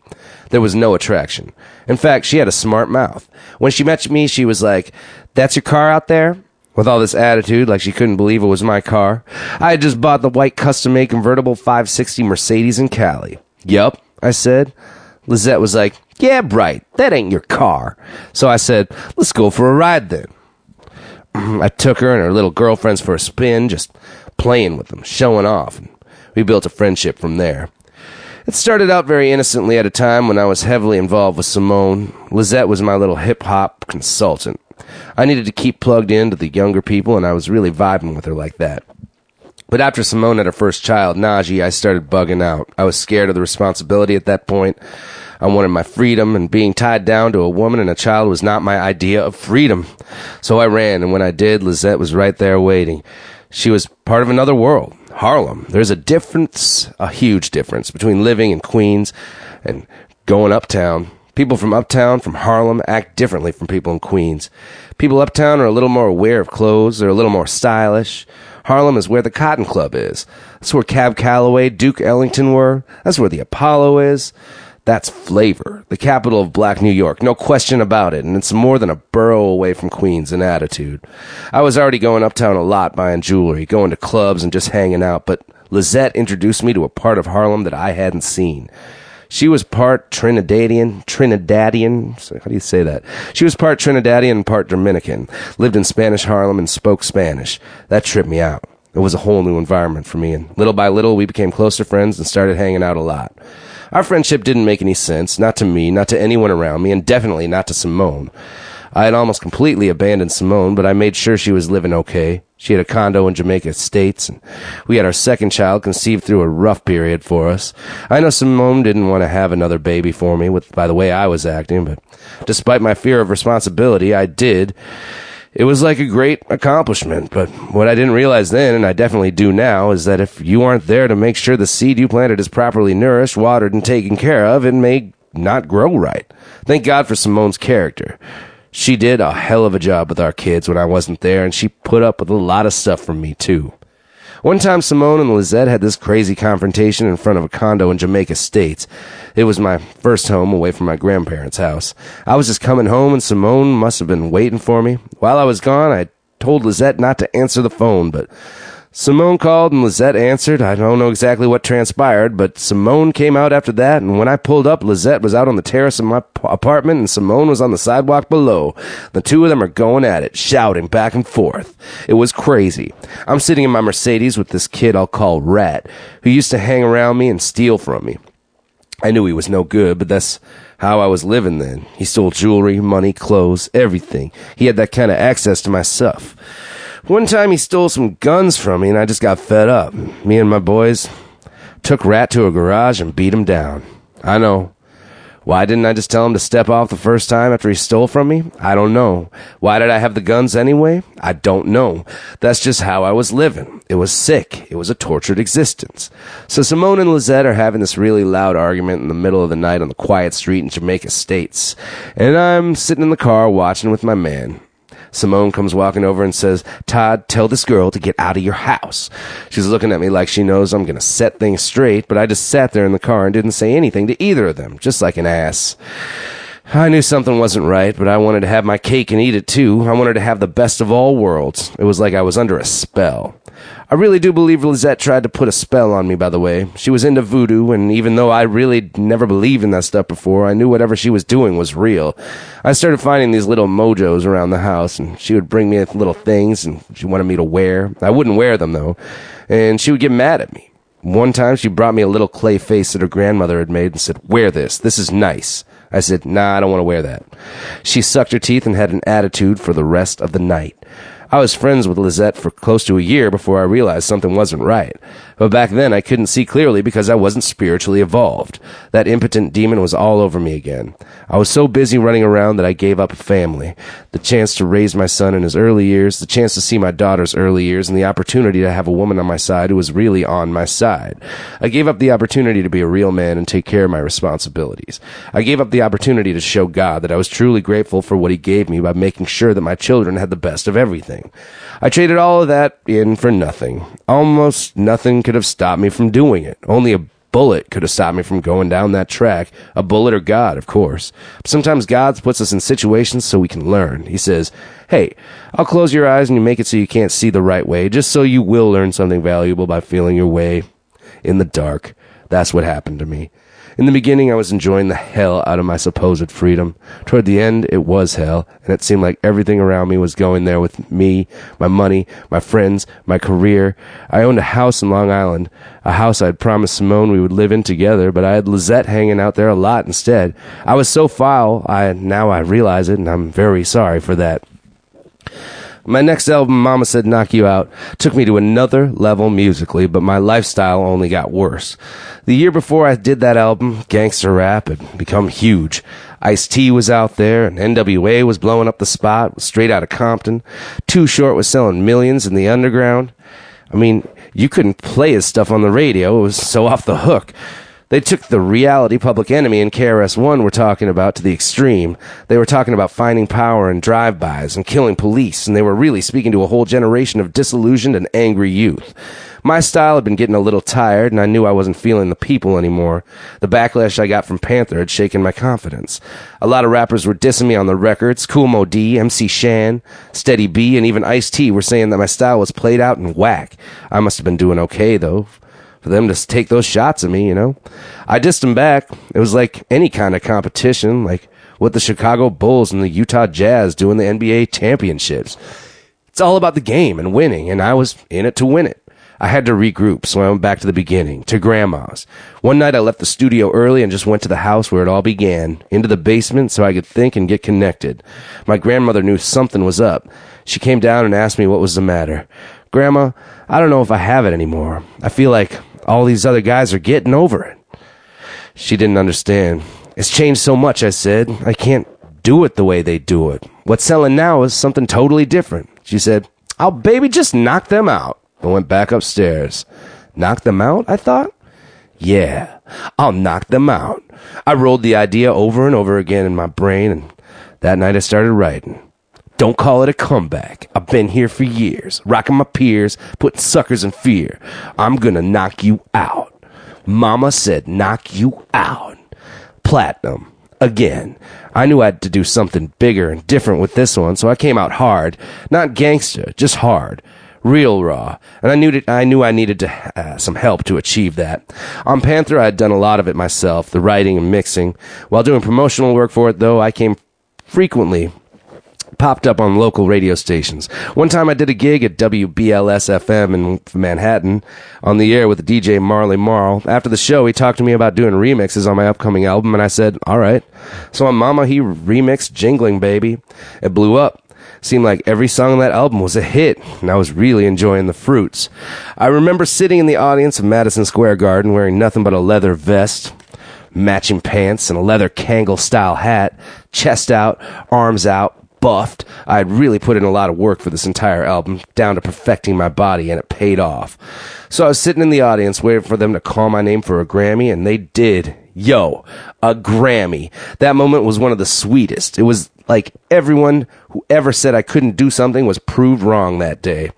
There was no attraction. In fact, she had a smart mouth. When she met me, she was like, That's your car out there? With all this attitude like she couldn't believe it was my car. I had just bought the white custom made convertible 560 Mercedes in Cali. Yup, I said. Lizette was like, Yeah, right, that ain't your car. So I said, Let's go for a ride then. [clears throat] I took her and her little girlfriends for a spin, just playing with them, showing off. And we built a friendship from there. It started out very innocently at a time when I was heavily involved with Simone. Lizette was my little hip hop consultant. I needed to keep plugged in to the younger people, and I was really vibing with her like that. But after Simone had her first child, Najee, I started bugging out. I was scared of the responsibility at that point. I wanted my freedom, and being tied down to a woman and a child was not my idea of freedom. So I ran, and when I did, Lizette was right there waiting. She was part of another world, Harlem. There's a difference, a huge difference, between living in Queens and going uptown. People from uptown, from Harlem, act differently from people in Queens. People uptown are a little more aware of clothes, they're a little more stylish. Harlem is where the Cotton Club is. That's where Cab Calloway, Duke Ellington were. That's where the Apollo is. That's flavor, the capital of black New York, no question about it, and it's more than a borough away from Queens in attitude. I was already going uptown a lot buying jewelry, going to clubs and just hanging out, but Lizette introduced me to a part of Harlem that I hadn't seen. She was part Trinidadian, Trinidadian. How do you say that? She was part Trinidadian and part Dominican. Lived in Spanish Harlem and spoke Spanish. That tripped me out. It was a whole new environment for me, and little by little, we became closer friends and started hanging out a lot. Our friendship didn't make any sense, not to me, not to anyone around me, and definitely not to Simone. I had almost completely abandoned Simone, but I made sure she was living okay. She had a condo in Jamaica Estates, and we had our second child conceived through a rough period for us. I know Simone didn't want to have another baby for me with by the way I was acting, but despite my fear of responsibility, I did. It was like a great accomplishment, but what I didn't realize then, and I definitely do now, is that if you aren't there to make sure the seed you planted is properly nourished, watered, and taken care of, it may not grow right. Thank God for Simone's character. She did a hell of a job with our kids when I wasn't there, and she put up with a lot of stuff from me, too. One time, Simone and Lizette had this crazy confrontation in front of a condo in Jamaica Estates. It was my first home away from my grandparents' house. I was just coming home, and Simone must have been waiting for me. While I was gone, I told Lizette not to answer the phone, but Simone called and Lizette answered. I don't know exactly what transpired, but Simone came out after that, and when I pulled up, Lizette was out on the terrace of my apartment, and Simone was on the sidewalk below. The two of them are going at it, shouting back and forth. It was crazy. I'm sitting in my Mercedes with this kid I'll call Rat, who used to hang around me and steal from me. I knew he was no good, but that's how I was living then. He stole jewelry, money, clothes, everything. He had that kind of access to my stuff. One time he stole some guns from me and I just got fed up. Me and my boys took Rat to a garage and beat him down. I know. Why didn't I just tell him to step off the first time after he stole from me? I don't know. Why did I have the guns anyway? I don't know. That's just how I was living. It was sick. It was a tortured existence. So Simone and Lizette are having this really loud argument in the middle of the night on the quiet street in Jamaica Estates. And I'm sitting in the car watching with my man. Simone comes walking over and says, Todd, tell this girl to get out of your house. She's looking at me like she knows I'm going to set things straight, but I just sat there in the car and didn't say anything to either of them, just like an ass. I knew something wasn't right, but I wanted to have my cake and eat it too. I wanted to have the best of all worlds. It was like I was under a spell. I really do believe Lizette tried to put a spell on me, by the way. She was into voodoo, and even though I really never believed in that stuff before, I knew whatever she was doing was real. I started finding these little mojos around the house, and she would bring me little things, and she wanted me to wear. I wouldn't wear them, though, and she would get mad at me. One time, she brought me a little clay face that her grandmother had made and said, Wear this. This is nice. I said, Nah, I don't want to wear that. She sucked her teeth and had an attitude for the rest of the night. I was friends with Lizette for close to a year before I realized something wasn't right. But back then I couldn't see clearly because I wasn't spiritually evolved. That impotent demon was all over me again. I was so busy running around that I gave up a family. The chance to raise my son in his early years, the chance to see my daughter's early years, and the opportunity to have a woman on my side who was really on my side. I gave up the opportunity to be a real man and take care of my responsibilities. I gave up the opportunity to show God that I was truly grateful for what he gave me by making sure that my children had the best of everything. I traded all of that in for nothing. Almost nothing could have stopped me from doing it. Only a bullet could have stopped me from going down that track. A bullet or God, of course. But sometimes God puts us in situations so we can learn. He says, Hey, I'll close your eyes and you make it so you can't see the right way, just so you will learn something valuable by feeling your way in the dark. That's what happened to me. In the beginning, I was enjoying the hell out of my supposed freedom. Toward the end, it was hell, and it seemed like everything around me was going there with me, my money, my friends, my career. I owned a house in Long Island, a house I'd promised Simone we would live in together, but I had Lizette hanging out there a lot instead. I was so foul, I, now I realize it, and I'm very sorry for that. My next album, Mama Said Knock You Out, took me to another level musically, but my lifestyle only got worse. The year before I did that album, gangster rap had become huge. Ice T was out there, and NWA was blowing up the spot, straight out of Compton. Too Short was selling millions in the underground. I mean, you couldn't play his stuff on the radio, it was so off the hook. They took the reality Public Enemy and KRS-One were talking about to the extreme. They were talking about finding power and drive-bys and killing police, and they were really speaking to a whole generation of disillusioned and angry youth. My style had been getting a little tired, and I knew I wasn't feeling the people anymore. The backlash I got from Panther had shaken my confidence. A lot of rappers were dissing me on the records. Kool Moe Dee, MC Shan, Steady B, and even Ice T were saying that my style was played out and whack. I must have been doing okay, though for them to take those shots at me, you know. I dissed them back. It was like any kind of competition, like what the Chicago Bulls and the Utah Jazz do in the NBA championships. It's all about the game and winning, and I was in it to win it. I had to regroup, so I went back to the beginning, to grandma's. One night I left the studio early and just went to the house where it all began, into the basement so I could think and get connected. My grandmother knew something was up. She came down and asked me what was the matter. Grandma, I don't know if I have it anymore. I feel like all these other guys are getting over it. She didn't understand. It's changed so much, I said. I can't do it the way they do it. What's selling now is something totally different. She said, I'll baby just knock them out. I went back upstairs. Knock them out? I thought. Yeah, I'll knock them out. I rolled the idea over and over again in my brain, and that night I started writing. Don't call it a comeback. I've been here for years, rocking my peers, putting suckers in fear. I'm gonna knock you out. Mama said, knock you out. Platinum. Again. I knew I had to do something bigger and different with this one, so I came out hard. Not gangster, just hard. Real raw. And I knew, I knew I needed to, uh, some help to achieve that. On Panther, I had done a lot of it myself, the writing and mixing. While doing promotional work for it, though, I came frequently popped up on local radio stations. One time I did a gig at WBLS FM in Manhattan on the air with DJ Marley Marl. After the show, he talked to me about doing remixes on my upcoming album, and I said, all right. So on Mama, he remixed Jingling Baby. It blew up. Seemed like every song on that album was a hit, and I was really enjoying the fruits. I remember sitting in the audience of Madison Square Garden wearing nothing but a leather vest, matching pants, and a leather Kangol style hat, chest out, arms out, buffed. I had really put in a lot of work for this entire album, down to perfecting my body, and it paid off. So I was sitting in the audience waiting for them to call my name for a Grammy, and they did. Yo, a Grammy. That moment was one of the sweetest. It was like everyone who ever said I couldn't do something was proved wrong that day.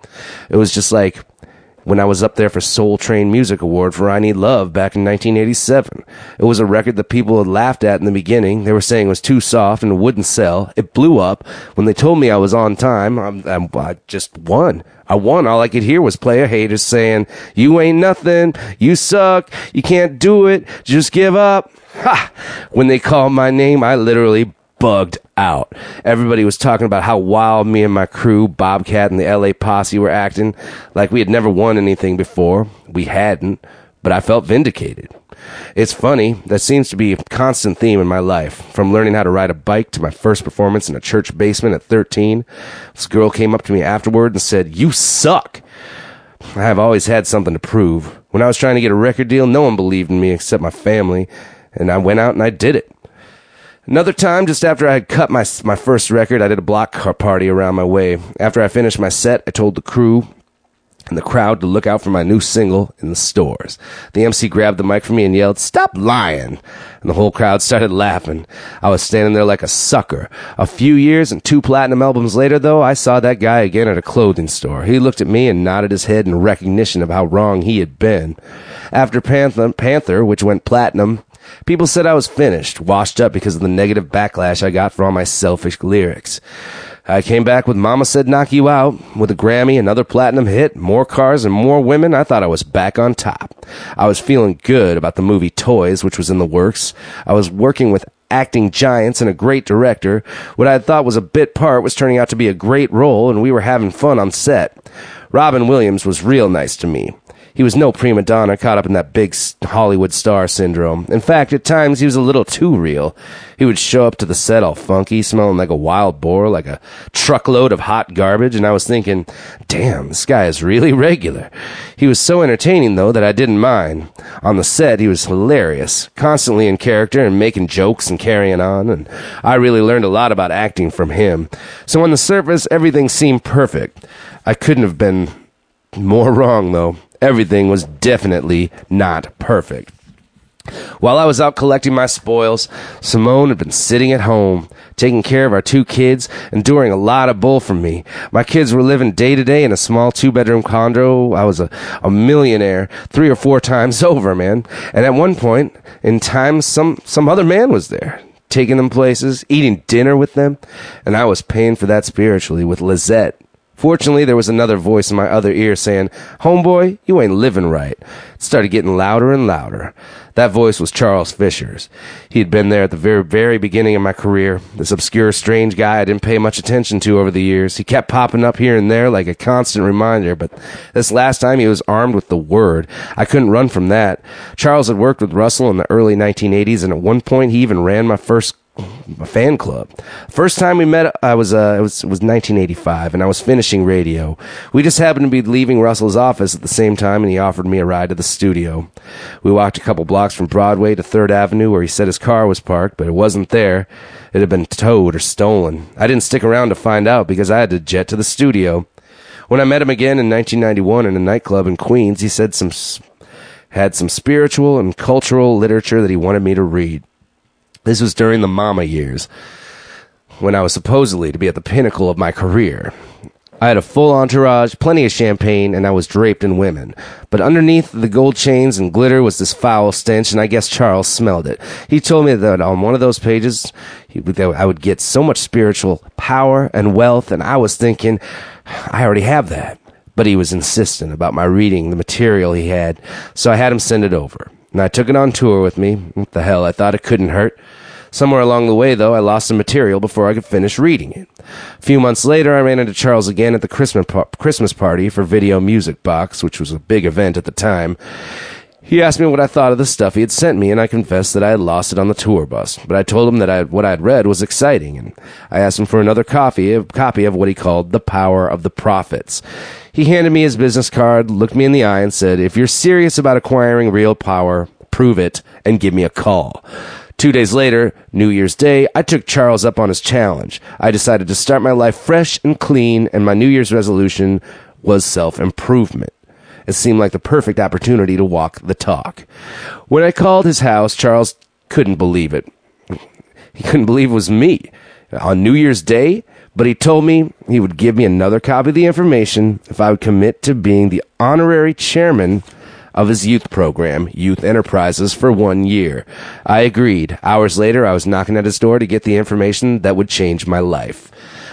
It was just like, when I was up there for Soul Train Music Award for I Need Love back in 1987. It was a record that people had laughed at in the beginning. They were saying it was too soft and wouldn't sell. It blew up. When they told me I was on time, I'm, I'm, I just won. I won. All I could hear was player haters saying, you ain't nothing. You suck. You can't do it. Just give up. Ha! When they called my name, I literally bugged out. Everybody was talking about how wild me and my crew, Bobcat and the LA posse were acting like we had never won anything before. We hadn't, but I felt vindicated. It's funny, that seems to be a constant theme in my life. From learning how to ride a bike to my first performance in a church basement at 13. This girl came up to me afterward and said, You suck! I have always had something to prove. When I was trying to get a record deal, no one believed in me except my family, and I went out and I did it. Another time, just after I had cut my my first record, I did a block party around my way. After I finished my set, I told the crew and the crowd to look out for my new single in the stores. The MC grabbed the mic from me and yelled, "Stop lying!" And the whole crowd started laughing. I was standing there like a sucker. A few years and two platinum albums later, though, I saw that guy again at a clothing store. He looked at me and nodded his head in recognition of how wrong he had been. After Panther, Panther which went platinum, People said I was finished, washed up because of the negative backlash I got for all my selfish lyrics. I came back with Mama Said Knock You Out, with a Grammy, another platinum hit, more cars, and more women. I thought I was back on top. I was feeling good about the movie Toys, which was in the works. I was working with acting giants and a great director. What I thought was a bit part was turning out to be a great role, and we were having fun on set. Robin Williams was real nice to me. He was no prima donna caught up in that big Hollywood star syndrome. In fact, at times he was a little too real. He would show up to the set all funky, smelling like a wild boar, like a truckload of hot garbage, and I was thinking, damn, this guy is really [laughs] regular. He was so entertaining, though, that I didn't mind. On the set, he was hilarious, constantly in character and making jokes and carrying on, and I really learned a lot about acting from him. So on the surface, everything seemed perfect. I couldn't have been more [laughs] wrong, though everything was definitely not perfect. While I was out collecting my spoils, Simone had been sitting at home, taking care of our two kids, enduring a lot of bull from me. My kids were living day to day in a small two bedroom condo. I was a, a millionaire three or four [laughs] times over, man. And at one point in time, some, some other man was there, taking them places, eating dinner with them, and I was paying for that spiritually with Lizette. Fortunately, there was another voice in my other ear saying, Homeboy, you ain't living right. It started getting louder and louder. That voice was Charles Fisher's. He had been there at the very, very beginning of my career. This obscure, strange guy I didn't pay much attention to over the years. He kept popping up here and there like a constant reminder, but this last time he was armed with the word. I couldn't run from that. Charles had worked with Russell in the early 1980s, and at one point he even ran my first a fan club. First time we met, I was uh, it was it was 1985, and I was finishing radio. We just happened to be leaving Russell's office at the same time, and he offered me a ride to the studio. We walked a couple blocks from Broadway to Third Avenue, where he said his car was parked, but it wasn't there. It had been towed or stolen. I didn't stick around to find out because I had to jet to the studio. When I met him again in 1991 in a nightclub in Queens, he said some had some spiritual and cultural literature that he wanted me to read. This was during the Mama years, when I was supposedly to be at the pinnacle of my career. I had a full entourage, plenty of champagne, and I was draped in women. But underneath the gold chains and glitter was this foul stench, and I guess Charles smelled it. He told me that on one of those pages, he, I would get so much spiritual power and wealth, and I was thinking, I already have that. But he was insistent about my reading the material he had, so I had him send it over. And I took it on tour with me. What the hell, I thought it couldn't hurt. Somewhere along the way, though, I lost some material before I could finish reading it. A few months later, I ran into Charles again at the Christmas, Christmas party for Video Music Box, which was a big event at the time. He asked me what I thought of the stuff he had sent me, and I confessed that I had lost it on the tour bus. But I told him that I, what I had read was exciting, and I asked him for another copy, a copy of what he called The Power of the Prophets. He handed me his business card, looked me in the eye, and said, If you're serious about acquiring real power, prove it, and give me a call. Two days later, New Year's Day, I took Charles up on his challenge. I decided to start my life fresh and clean, and my New Year's resolution was self improvement. It seemed like the perfect opportunity to walk the talk. When I called his house, Charles couldn't believe it. He couldn't believe it was me on New Year's Day, but he told me he would give me another copy of the information if I would commit to being the honorary chairman of his youth program, Youth Enterprises, for one year. I agreed. Hours later, I was knocking at his door to get the information that would change my life.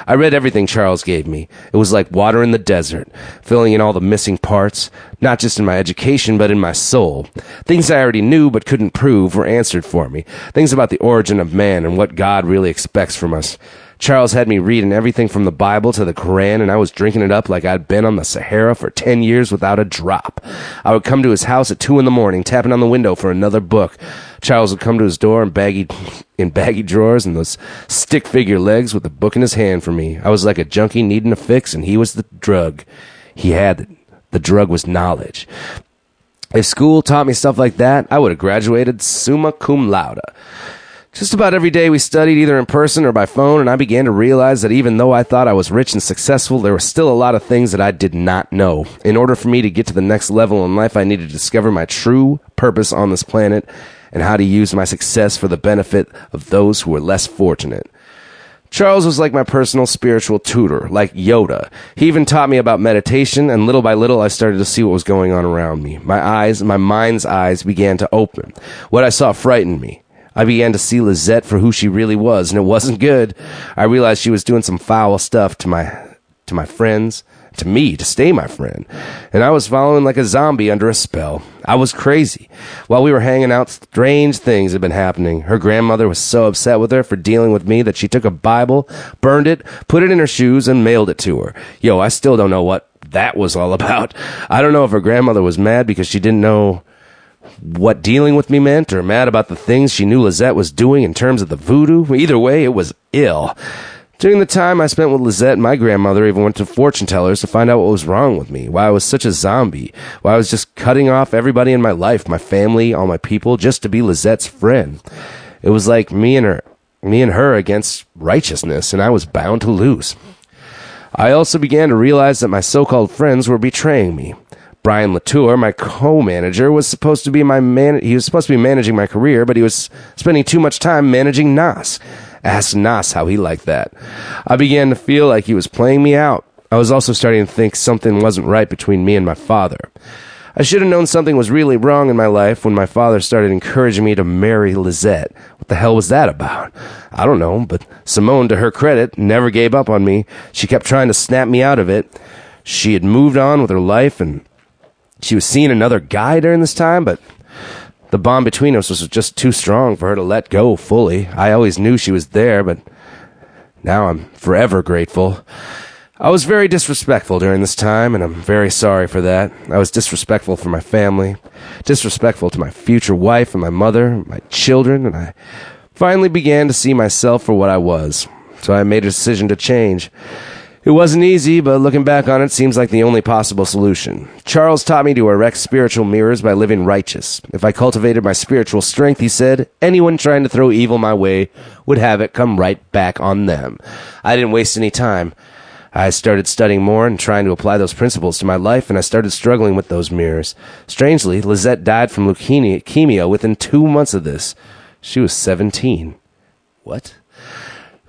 I read everything Charles gave me. It was like water in the desert, filling in all the missing parts, not just in my education, but in my soul. Things I already knew but couldn't prove were answered for me. Things about the origin of man and what God really expects from us. Charles had me reading everything from the Bible to the Koran, and I was drinking it up like I'd been on the Sahara for 10 years without a drop. I would come to his house at 2 in the morning, tapping on the window for another book. Charles would come to his door in baggy, in baggy drawers and those stick figure legs with a book in his hand for me. I was like a junkie needing a fix, and he was the drug. He had it. The drug was knowledge. If school taught me stuff like that, I would have graduated summa cum laude. Just about every day we studied either in person or by phone, and I began to realize that even though I thought I was rich and successful, there were still a lot of things that I did not know. In order for me to get to the next level in life, I needed to discover my true purpose on this planet and how to use my success for the benefit of those who were less fortunate. Charles was like my personal spiritual tutor, like Yoda. He even taught me about meditation, and little by little I started to see what was going on around me. My eyes, my mind's eyes began to open. What I saw frightened me. I began to see Lizette for who she really was, and it wasn't good. I realized she was doing some foul stuff to my to my friends, to me, to stay my friend. And I was following like a zombie under a spell. I was crazy. While we were hanging out, strange things had been happening. Her grandmother was so upset with her for dealing with me that she took a Bible, burned it, put it in her shoes, and mailed it to her. Yo, I still don't know what that was all about. I don't know if her grandmother was mad because she didn't know what dealing with me meant or mad about the things she knew Lizette was doing in terms of the voodoo. Either way, it was ill. During the time I spent with Lizette, my grandmother even went to fortune tellers to find out what was wrong with me, why I was such a zombie, why I was just cutting off everybody in my life, my family, all my people, just to be Lizette's friend. It was like me and her, me and her against righteousness, and I was bound to lose. I also began to realize that my so called friends were betraying me. Brian Latture, my co-manager, was supposed to be my man. He was supposed to be managing my career, but he was spending too much time managing Nas. Ask Nas how he liked that. I began to feel like he was playing me out. I was also starting to think something wasn't right between me and my father. I should have known something was really wrong in my life when my father started encouraging me to marry Lizette. What the hell was that about? I don't know, but Simone, to her credit, never gave up on me. She kept trying to snap me out of it. She had moved on with her life and she was seeing another guy during this time, but the bond between us was just too strong for her to let go fully. I always knew she was there, but now I'm forever grateful. I was very disrespectful during this time, and I'm very sorry for that. I was disrespectful for my family, disrespectful to my future wife and my mother, and my children, and I finally began to see myself for what I was. So I made a decision to change. It wasn't easy, but looking back on it seems like the only possible solution. Charles taught me to erect spiritual mirrors by living righteous. If I cultivated my spiritual strength, he said, anyone trying to throw evil my way would have it come right back on them. I didn't waste any time. I started studying more and trying to apply those principles to my life, and I started struggling with those mirrors. Strangely, Lizette died from leukemia within two months of this. She was 17. What?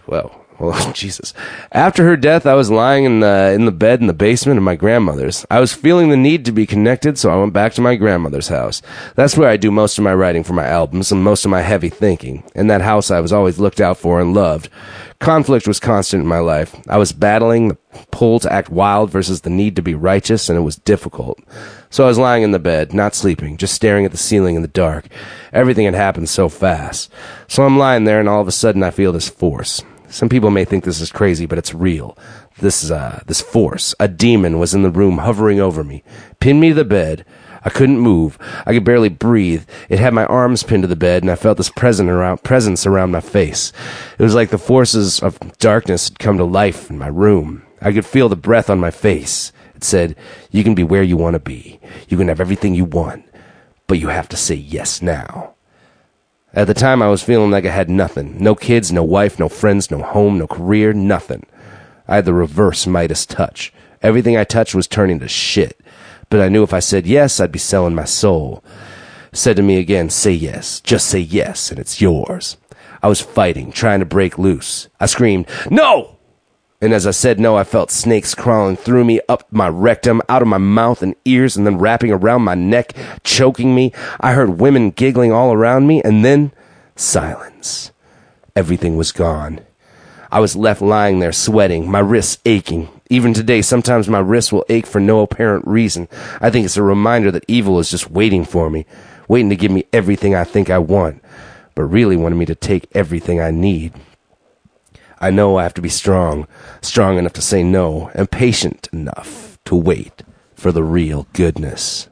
Well, well, oh, [laughs] Jesus. After her death, I was lying in the, in the bed in the basement of my grandmother's. I was feeling the need to be connected, so I went back to my grandmother's house. That's where I do most of my writing for my albums and most of my heavy thinking. In that house, I was always looked out for and loved. Conflict was constant in my life. I was battling the pull to act wild versus the need to be righteous, and it was difficult. So I was lying in the bed, not sleeping, just staring at the ceiling in the dark. Everything had happened so fast. So I'm lying there, and all of a sudden I feel this force. Some people may think this is crazy, but it's real. This, is uh, this force, a demon was in the room hovering over me, pinned me to the bed. I couldn't move. I could barely breathe. It had my arms pinned to the bed, and I felt this around, presence around my face. It was like the forces of darkness had come to life in my room. I could feel the breath on my face. It said, You can be where you want to be. You can have everything you want. But you have to say yes now. At the time, I was feeling like I had nothing. No kids, no wife, no friends, no home, no career, nothing. I had the reverse Midas touch. Everything I touched was turning to shit. But I knew if I said yes, I'd be selling my soul. Said to me again, say yes. Just say yes, and it's yours. I was fighting, trying to break loose. I screamed, no! And as I said no, I felt snakes crawling through me, up my rectum, out of my mouth and ears, and then wrapping around my neck, choking me. I heard women giggling all around me, and then silence. Everything was gone. I was left lying there sweating, my wrists aching. Even today, sometimes my wrists will ache for no apparent reason. I think it's a reminder that evil is just waiting for me, waiting to give me everything I think I want, but really wanting me to take everything I need. I know I have to be strong, strong enough to say no, and patient enough to wait for the real goodness.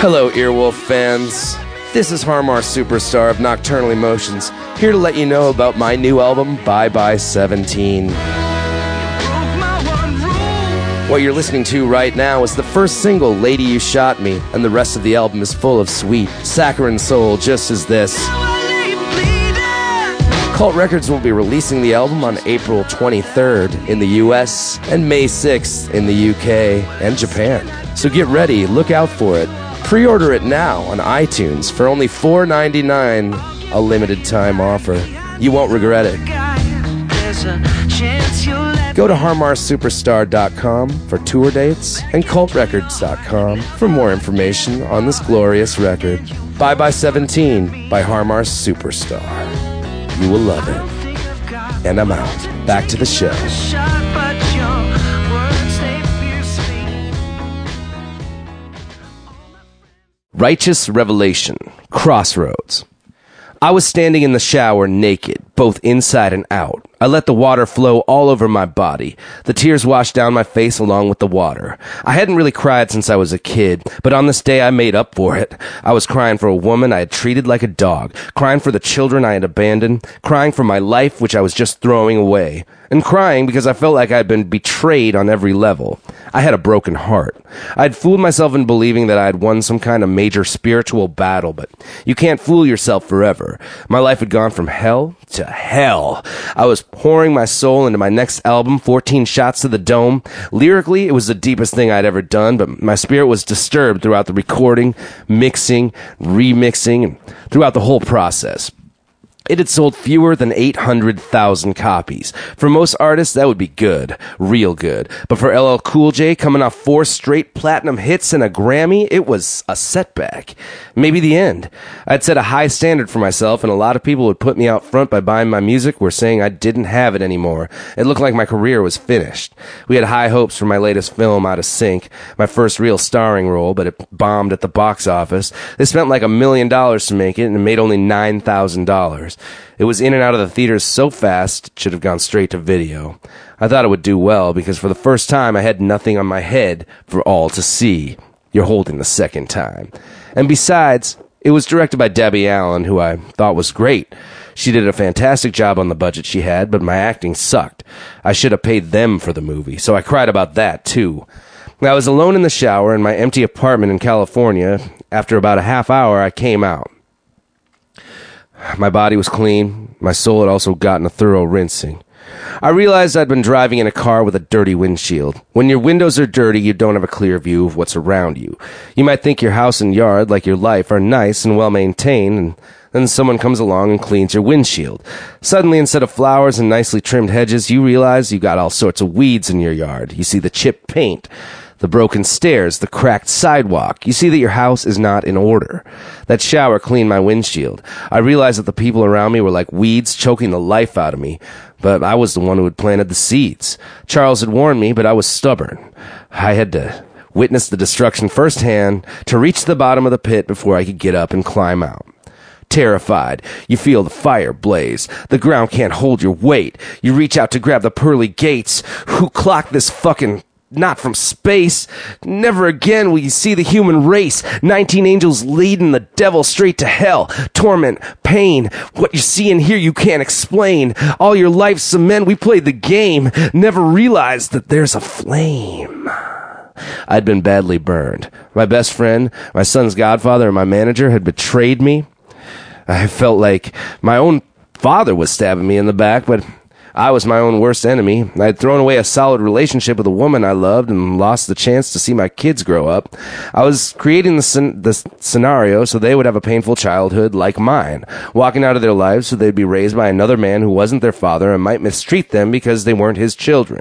Hello, Earwolf fans. This is Har Mar Superstar of Nocturnal Emotions, here to let you know about my new album, Bye Bye 17. What you're listening to right now is the first single, Lady You Shot Me, and the rest of the album is full of sweet, saccharine soul, just as this. Cult Records will be releasing the album on April 23rd in the US and May 6th in the UK and Japan. So get ready, look out for it. Pre order it now on iTunes for only $4.99, a limited time offer. You won't regret it. Go to harmarsuperstar.com for tour dates and cultrecords.com for more information on this glorious record. Bye Bye 17 by Har Mar Superstar. You will love it. And I'm out. Back to the show. Righteous Revelation, Crossroads. I was standing in the shower naked, both inside and out. I let the water flow all over my body. The tears washed down my face along with the water. I hadn't really cried since I was a kid, but on this day I made up for it. I was crying for a woman I had treated like a dog, crying for the children I had abandoned, crying for my life which I was just throwing away, and crying because I felt like I had been betrayed on every level. I had a broken heart. I had fooled myself in believing that I had won some kind of major spiritual battle, but you can't fool yourself forever. My life had gone from hell to hell. I was pouring my soul into my next album, 14 Shots to the Dome. Lyrically, it was the deepest thing I'd ever done, but my spirit was disturbed throughout the recording, mixing, remixing, and throughout the whole process. It had sold fewer than 800,000 copies. For most artists, that would be good. Real good. But for LL Cool J, coming off four straight platinum hits and a Grammy, it was a setback. Maybe the end. I'd set a high standard for myself, and a lot of people would put me out front by buying my music were saying I didn't have it anymore. It looked like my career was finished. We had high hopes for my latest film, Out of Sync, my first real starring role, but it bombed at the box office. They spent like a million dollars to make it, and it made only $9,000. It was in and out of the theaters so fast, it should have gone straight to video. I thought it would do well because for the first time I had nothing on my head for all to see. You're holding the second time. And besides, it was directed by Debbie Allen, who I thought was great. She did a fantastic job on the budget she had, but my acting sucked. I should have paid them for the movie, so I cried about that too. I was alone in the shower in my empty apartment in California. After about a half hour, I came out. My body was clean. My soul had also gotten a thorough rinsing. I realized I'd been driving in a car with a dirty windshield. When your windows are dirty, you don't have a clear view of what's around you. You might think your house and yard, like your life, are nice and well maintained, and then someone comes along and cleans your windshield. Suddenly, instead of flowers and nicely trimmed hedges, you realize you got all sorts of weeds in your yard. You see the chipped paint the broken stairs, the cracked sidewalk. You see that your house is not in order. That shower cleaned my windshield. I realized that the people around me were like weeds choking the life out of me, but I was the one who had planted the seeds. Charles had warned me, but I was stubborn. I had to witness the destruction firsthand to reach the bottom of the pit before I could get up and climb out terrified. You feel the fire blaze. The ground can't hold your weight. You reach out to grab the pearly gates. Who clocked this fucking not from space. Never again will you see the human race. Nineteen angels leading the devil straight to hell. Torment, pain, what you see and hear you can't explain. All your life some men we played the game. Never realized that there's a flame. I'd been badly burned. My best friend, my son's godfather, and my manager had betrayed me. I felt like my own father was stabbing me in the back, but I was my own worst enemy. I had thrown away a solid relationship with a woman I loved and lost the chance to see my kids grow up. I was creating the, the scenario so they would have a painful childhood like mine, walking out of their lives so they'd be raised by another man who wasn't their father and might mistreat them because they weren't his children.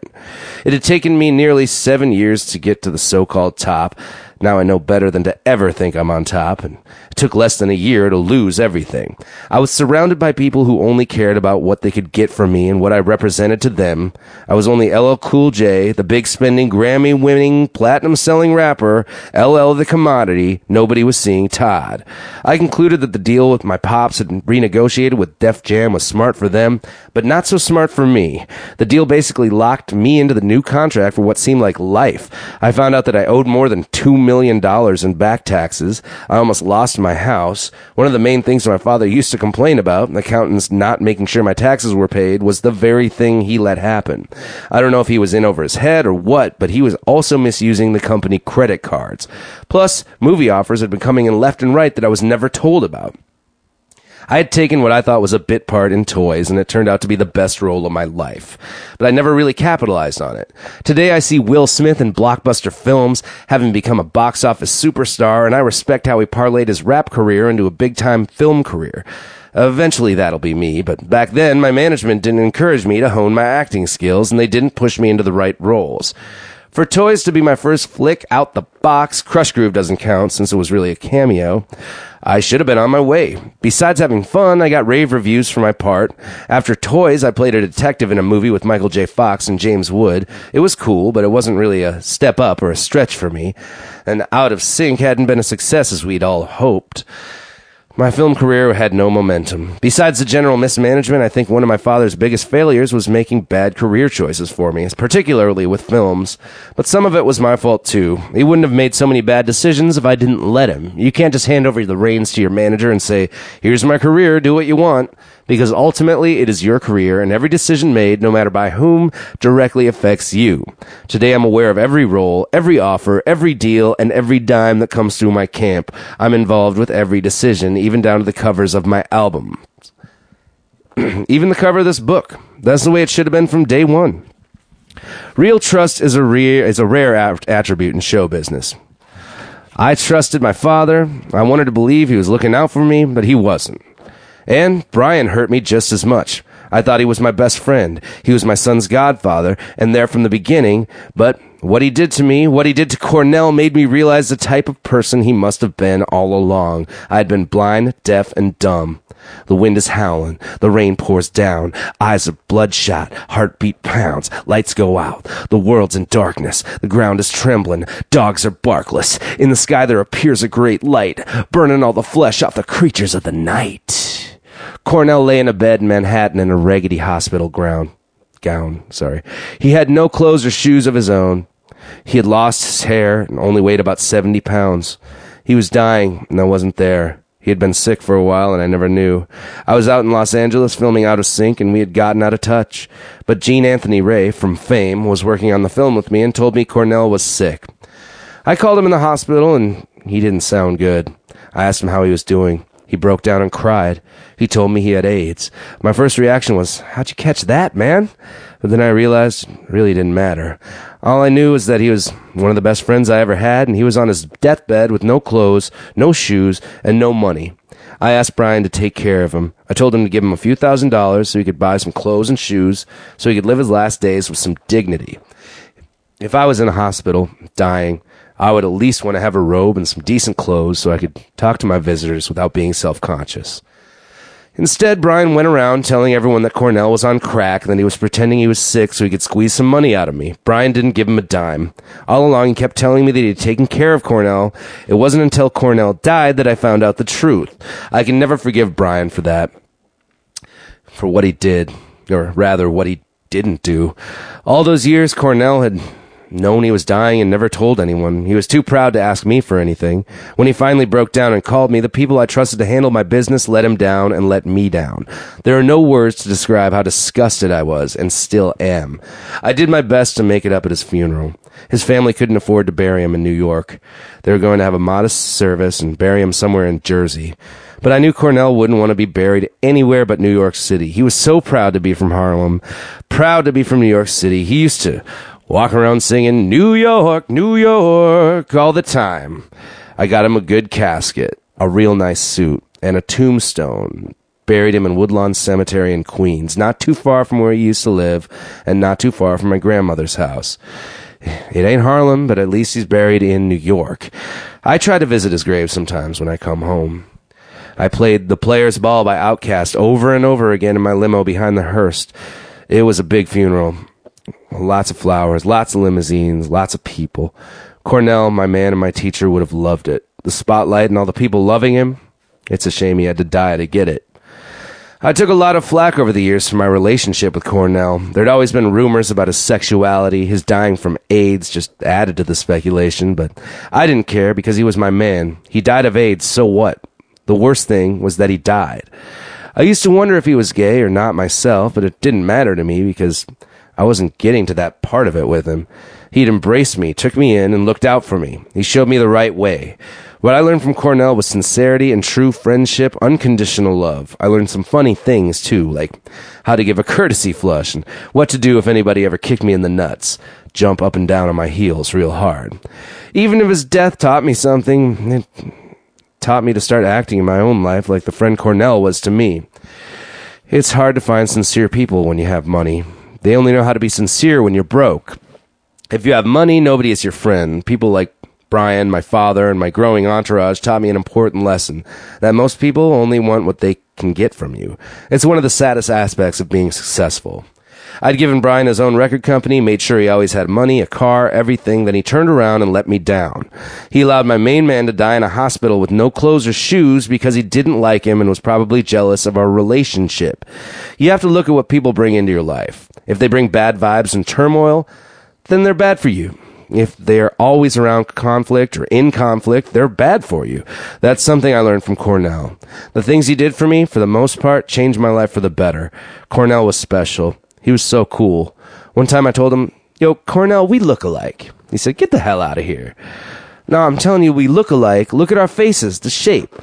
It had taken me nearly seven years to get to the so-called top. Now I know better than to ever think I'm on top, and it took less than a year to lose everything. I was surrounded by people who only cared about what they could get from me and what I represented to them. I was only LL Cool J, the big spending, Grammy winning, platinum selling rapper, LL the commodity. Nobody was seeing Todd. I concluded that the deal with my pops had renegotiated with Def Jam was smart for them, but not so smart for me. The deal basically locked me into the new contract for what seemed like life. I found out that I owed more than two million million dollars in back taxes. I almost lost my house. One of the main things my father used to complain about, accountants not making sure my taxes were paid, was the very thing he let happen. I don't know if he was in over his head or what, but he was also misusing the company credit cards. Plus, movie offers had been coming in left and right that I was never told about. I had taken what I thought was a bit part in toys, and it turned out to be the best role of my life. But I never really capitalized on it. Today I see Will Smith in blockbuster films, having become a box office superstar, and I respect how he parlayed his rap career into a big time film career. Eventually that'll be me, but back then my management didn't encourage me to hone my acting skills, and they didn't push me into the right roles. For Toys to be my first flick out the box, Krush Groove doesn't count since it was really a cameo. I should have been on my way. Besides having fun, I got rave reviews for my part. After Toys, I played a detective in a movie with Michael J. Fox and James Wood. It was cool, but it wasn't really a step up or a stretch for me. And Out of Sync hadn't been a success as we'd all hoped. My film career had no momentum. Besides the general mismanagement, I think one of my father's biggest failures was making bad career choices for me, particularly with films. But some of it was my fault too. He wouldn't have made so many bad decisions if I didn't let him. You can't just hand over the reins to your manager and say, here's my career, do what you want because ultimately it is your career and every decision made, no matter by whom, directly affects you. Today I'm aware of every role, every offer, every deal, and every dime that comes through my camp. I'm involved with every decision, even down to the covers of my album. [clears throat] even the cover of this book. That's the way it should have been from day one. Real trust is a rare, is a rare attribute in show business. I trusted my father. I wanted to believe he was looking out for me, but he wasn't. And Brian hurt me just as much. I thought he was my best friend. He was my son's godfather, and there from the beginning. But what he did to me, what he did to Cornell, made me realize the type of person he must have been all along. I had been blind, deaf, and dumb. The wind is howling. The rain pours down. Eyes are bloodshot. Heartbeat pounds. Lights go out. The world's in darkness. The ground is trembling. Dogs are barkless. In the sky there appears a great light, burning all the flesh off the creatures of the night. Cornell lay in a bed in Manhattan in a raggedy hospital ground, gown. Sorry. He had no clothes or shoes of his own. He had lost his hair and only weighed about 70 pounds. He was dying, and I wasn't there. He had been sick for a while, and I never knew. I was out in Los Angeles filming Out of Sync, and we had gotten out of touch. But Gene Anthony Ray, from Fame, was working on the film with me and told me Cornell was sick. I called him in the hospital, and he didn't sound good. I asked him how he was doing. He broke down and cried. He told me he had AIDS. My first reaction was, How'd you catch that, man? But then I realized it really didn't matter. All I knew was that he was one of the best friends I ever had, and he was on his deathbed with no clothes, no shoes, and no money. I asked Brian to take care of him. I told him to give him a few thousand dollars so he could buy some clothes and shoes so he could live his last days with some dignity. If I was in a hospital, dying, I would at least want to have a robe and some decent clothes so I could talk to my visitors without being self conscious. Instead, Brian went around telling everyone that Cornell was on crack and that he was pretending he was sick so he could squeeze some money out of me. Brian didn't give him a dime. All along, he kept telling me that he had taken care of Cornell. It wasn't until Cornell died that I found out the truth. I can never forgive Brian for that. For what he did, or rather, what he didn't do. All those years, Cornell had known he was dying and never told anyone. He was too proud to ask me for anything. When he finally broke down and called me, the people I trusted to handle my business let him down and let me down. There are no words to describe how disgusted I was and still am. I did my best to make it up at his funeral. His family couldn't afford to bury him in New York. They were going to have a modest service and bury him somewhere in Jersey. But I knew Cornell wouldn't want to be buried anywhere but New York City. He was so proud to be from Harlem, proud to be from New York City. He used to walking around singing New York, New York all the time. I got him a good casket, a real nice suit, and a tombstone. Buried him in Woodlawn Cemetery in Queens, not too far from where he used to live, and not too far from my grandmother's house. It ain't Harlem, but at least he's buried in New York. I try to visit his grave sometimes when I come home. I played The Player's Ball by Outkast over and over again in my limo behind the hearse. It was a big funeral. Lots of flowers, lots of limousines, lots of people. Cornell, my man and my teacher, would have loved it. The spotlight and all the people loving him. It's a shame he had to die to get it. I took a lot of flack over the years for my relationship with Cornell. There'd always been rumors about his sexuality. His dying from AIDS just added to the speculation, but I didn't care because he was my man. He died of AIDS, so what? The worst thing was that he died. I used to wonder if he was gay or not myself, but it didn't matter to me because I wasn't getting to that part of it with him. He'd embraced me, took me in, and looked out for me. He showed me the right way. What I learned from Cornell was sincerity and true friendship, unconditional love. I learned some funny things too, like how to give a courtesy flush and what to do if anybody ever kicked me in the nuts. Jump up and down on my heels real hard. Even if his death taught me something, it taught me to start acting in my own life like the friend Cornell was to me. It's hard to find sincere people when you have money. They only know how to be sincere when you're broke. If you have money, nobody is your friend. People like Brian, my father, and my growing entourage taught me an important lesson that most people only want what they can get from you. It's one of the saddest aspects of being successful. I'd given Brian his own record company, made sure he always had money, a car, everything, then he turned around and let me down. He allowed my main man to die in a hospital with no clothes or shoes because he didn't like him and was probably jealous of our relationship. You have to look at what people bring into your life. If they bring bad vibes and turmoil, then they're bad for you. If they're always around conflict or in conflict, they're bad for you. That's something I learned from Cornell. The things he did for me, for the most part, changed my life for the better. Cornell was special. He was so cool. One time I told him, Yo, Cornell, we look alike. He said, Get the hell out of here. No, I'm telling you, we look alike. Look at our faces, the shape.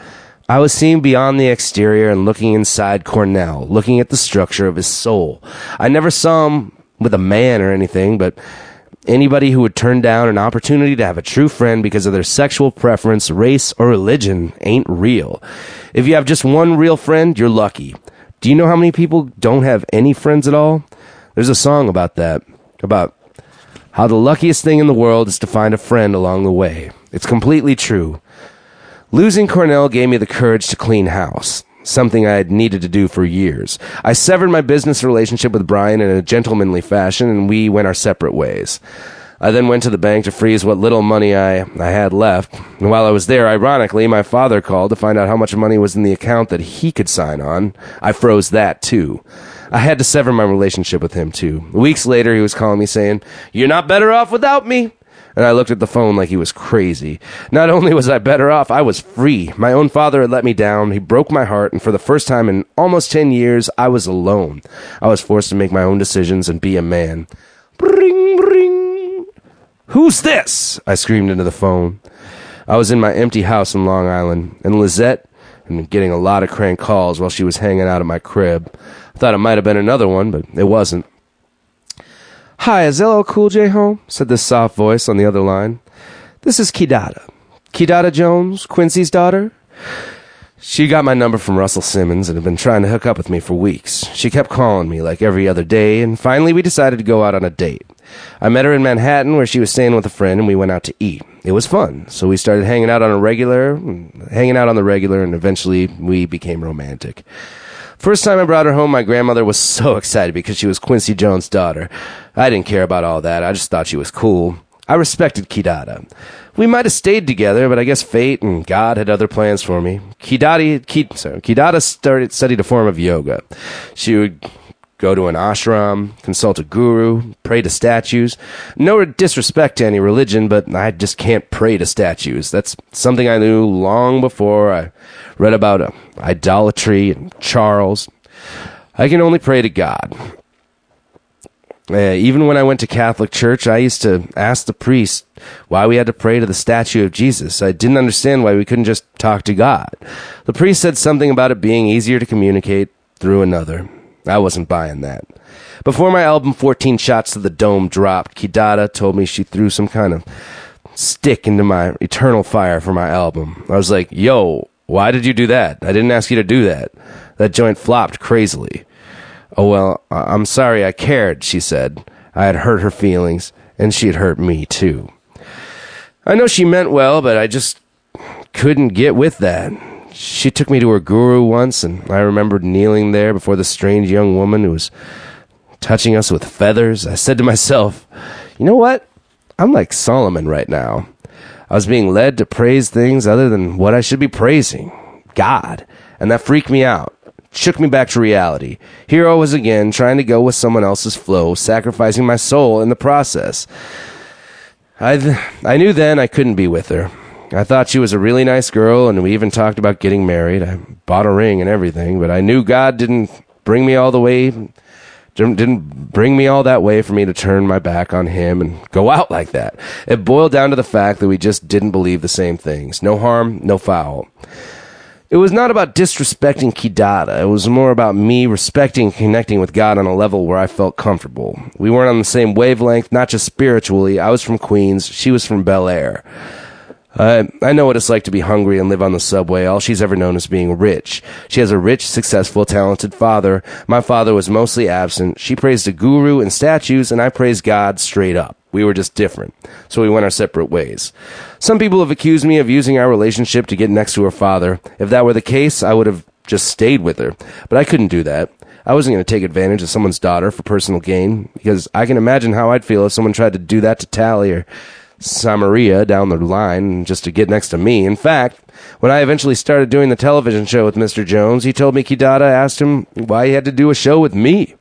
I was seeing beyond the exterior and looking inside Cornell, looking at the structure of his soul. I never saw him with a man or anything, but anybody who would turn down an opportunity to have a true friend because of their sexual preference, race, or religion ain't real. If you have just one real friend, you're lucky. Do you know how many people don't have any friends at all? There's a song about that, about how the luckiest thing in the world is to find a friend along the way. It's completely true. Losing Cornell gave me the courage to clean house, something I had needed to do for years. I severed my business relationship with Brian in a gentlemanly fashion, and we went our separate ways. I then went to the bank to freeze what little money I, I had left. And while I was there, ironically, my father called to find out how much money was in the account that he could sign on. I froze that too. I had to sever my relationship with him too. Weeks later, he was calling me saying, You're not better off without me and I looked at the phone like he was crazy. Not only was I better off, I was free. My own father had let me down. He broke my heart, and for the first time in almost 10 years, I was alone. I was forced to make my own decisions and be a man. Bring, bring. Who's this? I screamed into the phone. I was in my empty house in Long Island, and Lizette been getting a lot of crank calls while she was hanging out at my crib. I thought it might have been another one, but it wasn't. Hi, is LL Cool J home? said this soft voice on the other line. This is Kidada. Kidada Jones, Quincy's daughter. She got my number from Russell Simmons and had been trying to hook up with me for weeks. She kept calling me like every other day, and finally we decided to go out on a date. I met her in Manhattan where she was staying with a friend and we went out to eat. It was fun, so we started hanging out on a regular, hanging out on the regular, and eventually we became romantic. First time I brought her home, my grandmother was so [laughs] excited because she was Quincy Jones' daughter. I didn't care about all that. I just thought she was cool. I respected Kidada. We might have stayed together, but I guess fate and God had other plans for me. Kidada, started, studied a form of yoga. She would go to an ashram, consult a guru, pray to statues. No disrespect to any religion, but I just can't pray to statues. That's something I knew long before I read about uh, idolatry and Charles. I can only pray to God. Uh, even when I went to Catholic church, I used to ask the priest why we had to pray to the statue of Jesus. I didn't understand why we couldn't just talk to God. The priest said something about it being easier to communicate through another. I wasn't buying that. Before my album 14 Shots to the Dome dropped, Kidada told me she threw some kind of stick into my eternal fire for my album. I was like, yo, why did you do that? I didn't ask you to do that. That joint flopped crazily. Oh, well, I'm sorry I cared, she said. I had hurt her feelings, and she had hurt me, too. I know she meant well, but I just couldn't get with that. She took me to her guru once, and I remembered kneeling there before the strange young woman who was touching us with feathers. I said to myself, you know what? I'm like Solomon right now. I was being led to praise things other than what I should be praising God. And that freaked me out. Shook me back to reality. Here I was again, trying to go with someone else's flow, sacrificing my soul in the process. I, th- I knew then I couldn't be with her. I thought she was a really nice girl, and we even talked about getting married. I bought a ring and everything, but I knew God didn't bring me all the way, didn't bring me all that way for me to turn my back on Him and go out like that. It boiled down to the fact that we just didn't believe the same things. No harm, no foul. It was not about disrespecting Kidada. It was more about me respecting and connecting with God on a level where I felt comfortable. We weren't on the same wavelength, not just spiritually. I was from Queens. She was from Bel Air. Uh, I know what it's like to be hungry and live on the subway. All she's ever known is being rich. She has a rich, successful, talented father. My father was mostly absent. She praised a guru and statues, and I praised God straight up. We were just different. So we went our separate ways. Some people have accused me of using our relationship to get next to her father. If that were the case, I would have just stayed with her. But I couldn't do that. I wasn't going to take advantage of someone's daughter for personal gain because I can imagine how I'd feel if someone tried to do that to Tally or Samaria down the line just to get next to me. In fact, when I eventually started doing the television show with Mr. Jones, he told me Kidada asked him why he had to do a show with me.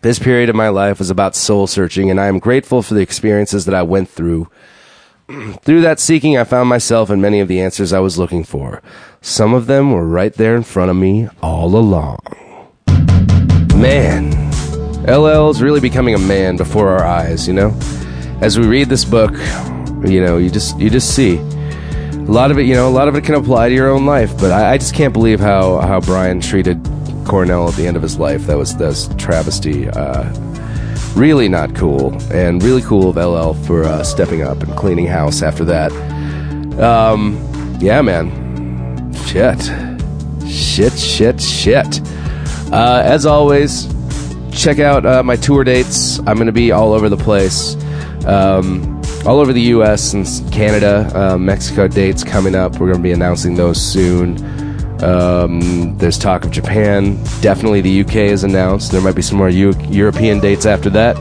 This period of my life was about soul searching, and I am grateful for the experiences that I went through. [clears throat] through that seeking, I found myself and many of the answers I was looking for. Some of them were right there in front of me all along. Man, LL is really becoming a man before our eyes, you know? As we read this book, you know, you just you just see a lot of it, you know, a lot of it can apply to your own life, but I, I just can't believe how, how Brian treated Cornell at the end of his life. That was that's travesty. Uh, really not cool, and really cool of LL for uh, stepping up and cleaning house after that. Um, yeah, man, shit, shit, shit, shit. Uh, as always, check out uh, my tour dates. I'm going to be all over the place. Um, all over the U.S. and Canada, uh, Mexico dates coming up. We're going to be announcing those soon. Um, there's talk of Japan. Definitely the UK is announced. There might be some more U- European dates after that.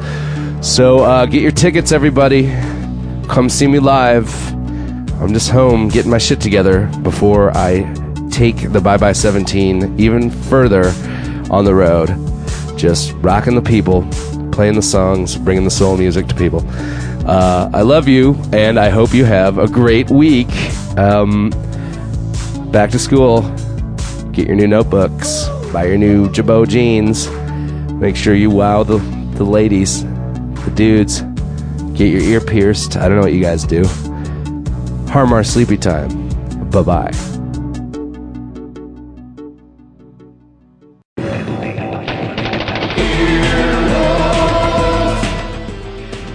So uh, get your tickets, everybody. Come see me live. I'm just home getting my shit together before I take the Bye Bye 17 even further on the road. Just rocking the people, playing the songs, bringing the soul music to people. Uh, I love you, and I hope you have a great week. Um, back to school. Get your new notebooks. Buy your new Jabot jeans. Make sure you wow the, the ladies, the dudes. Get your ear pierced. I don't know what you guys do. Har Mar sleepy time. Bye bye.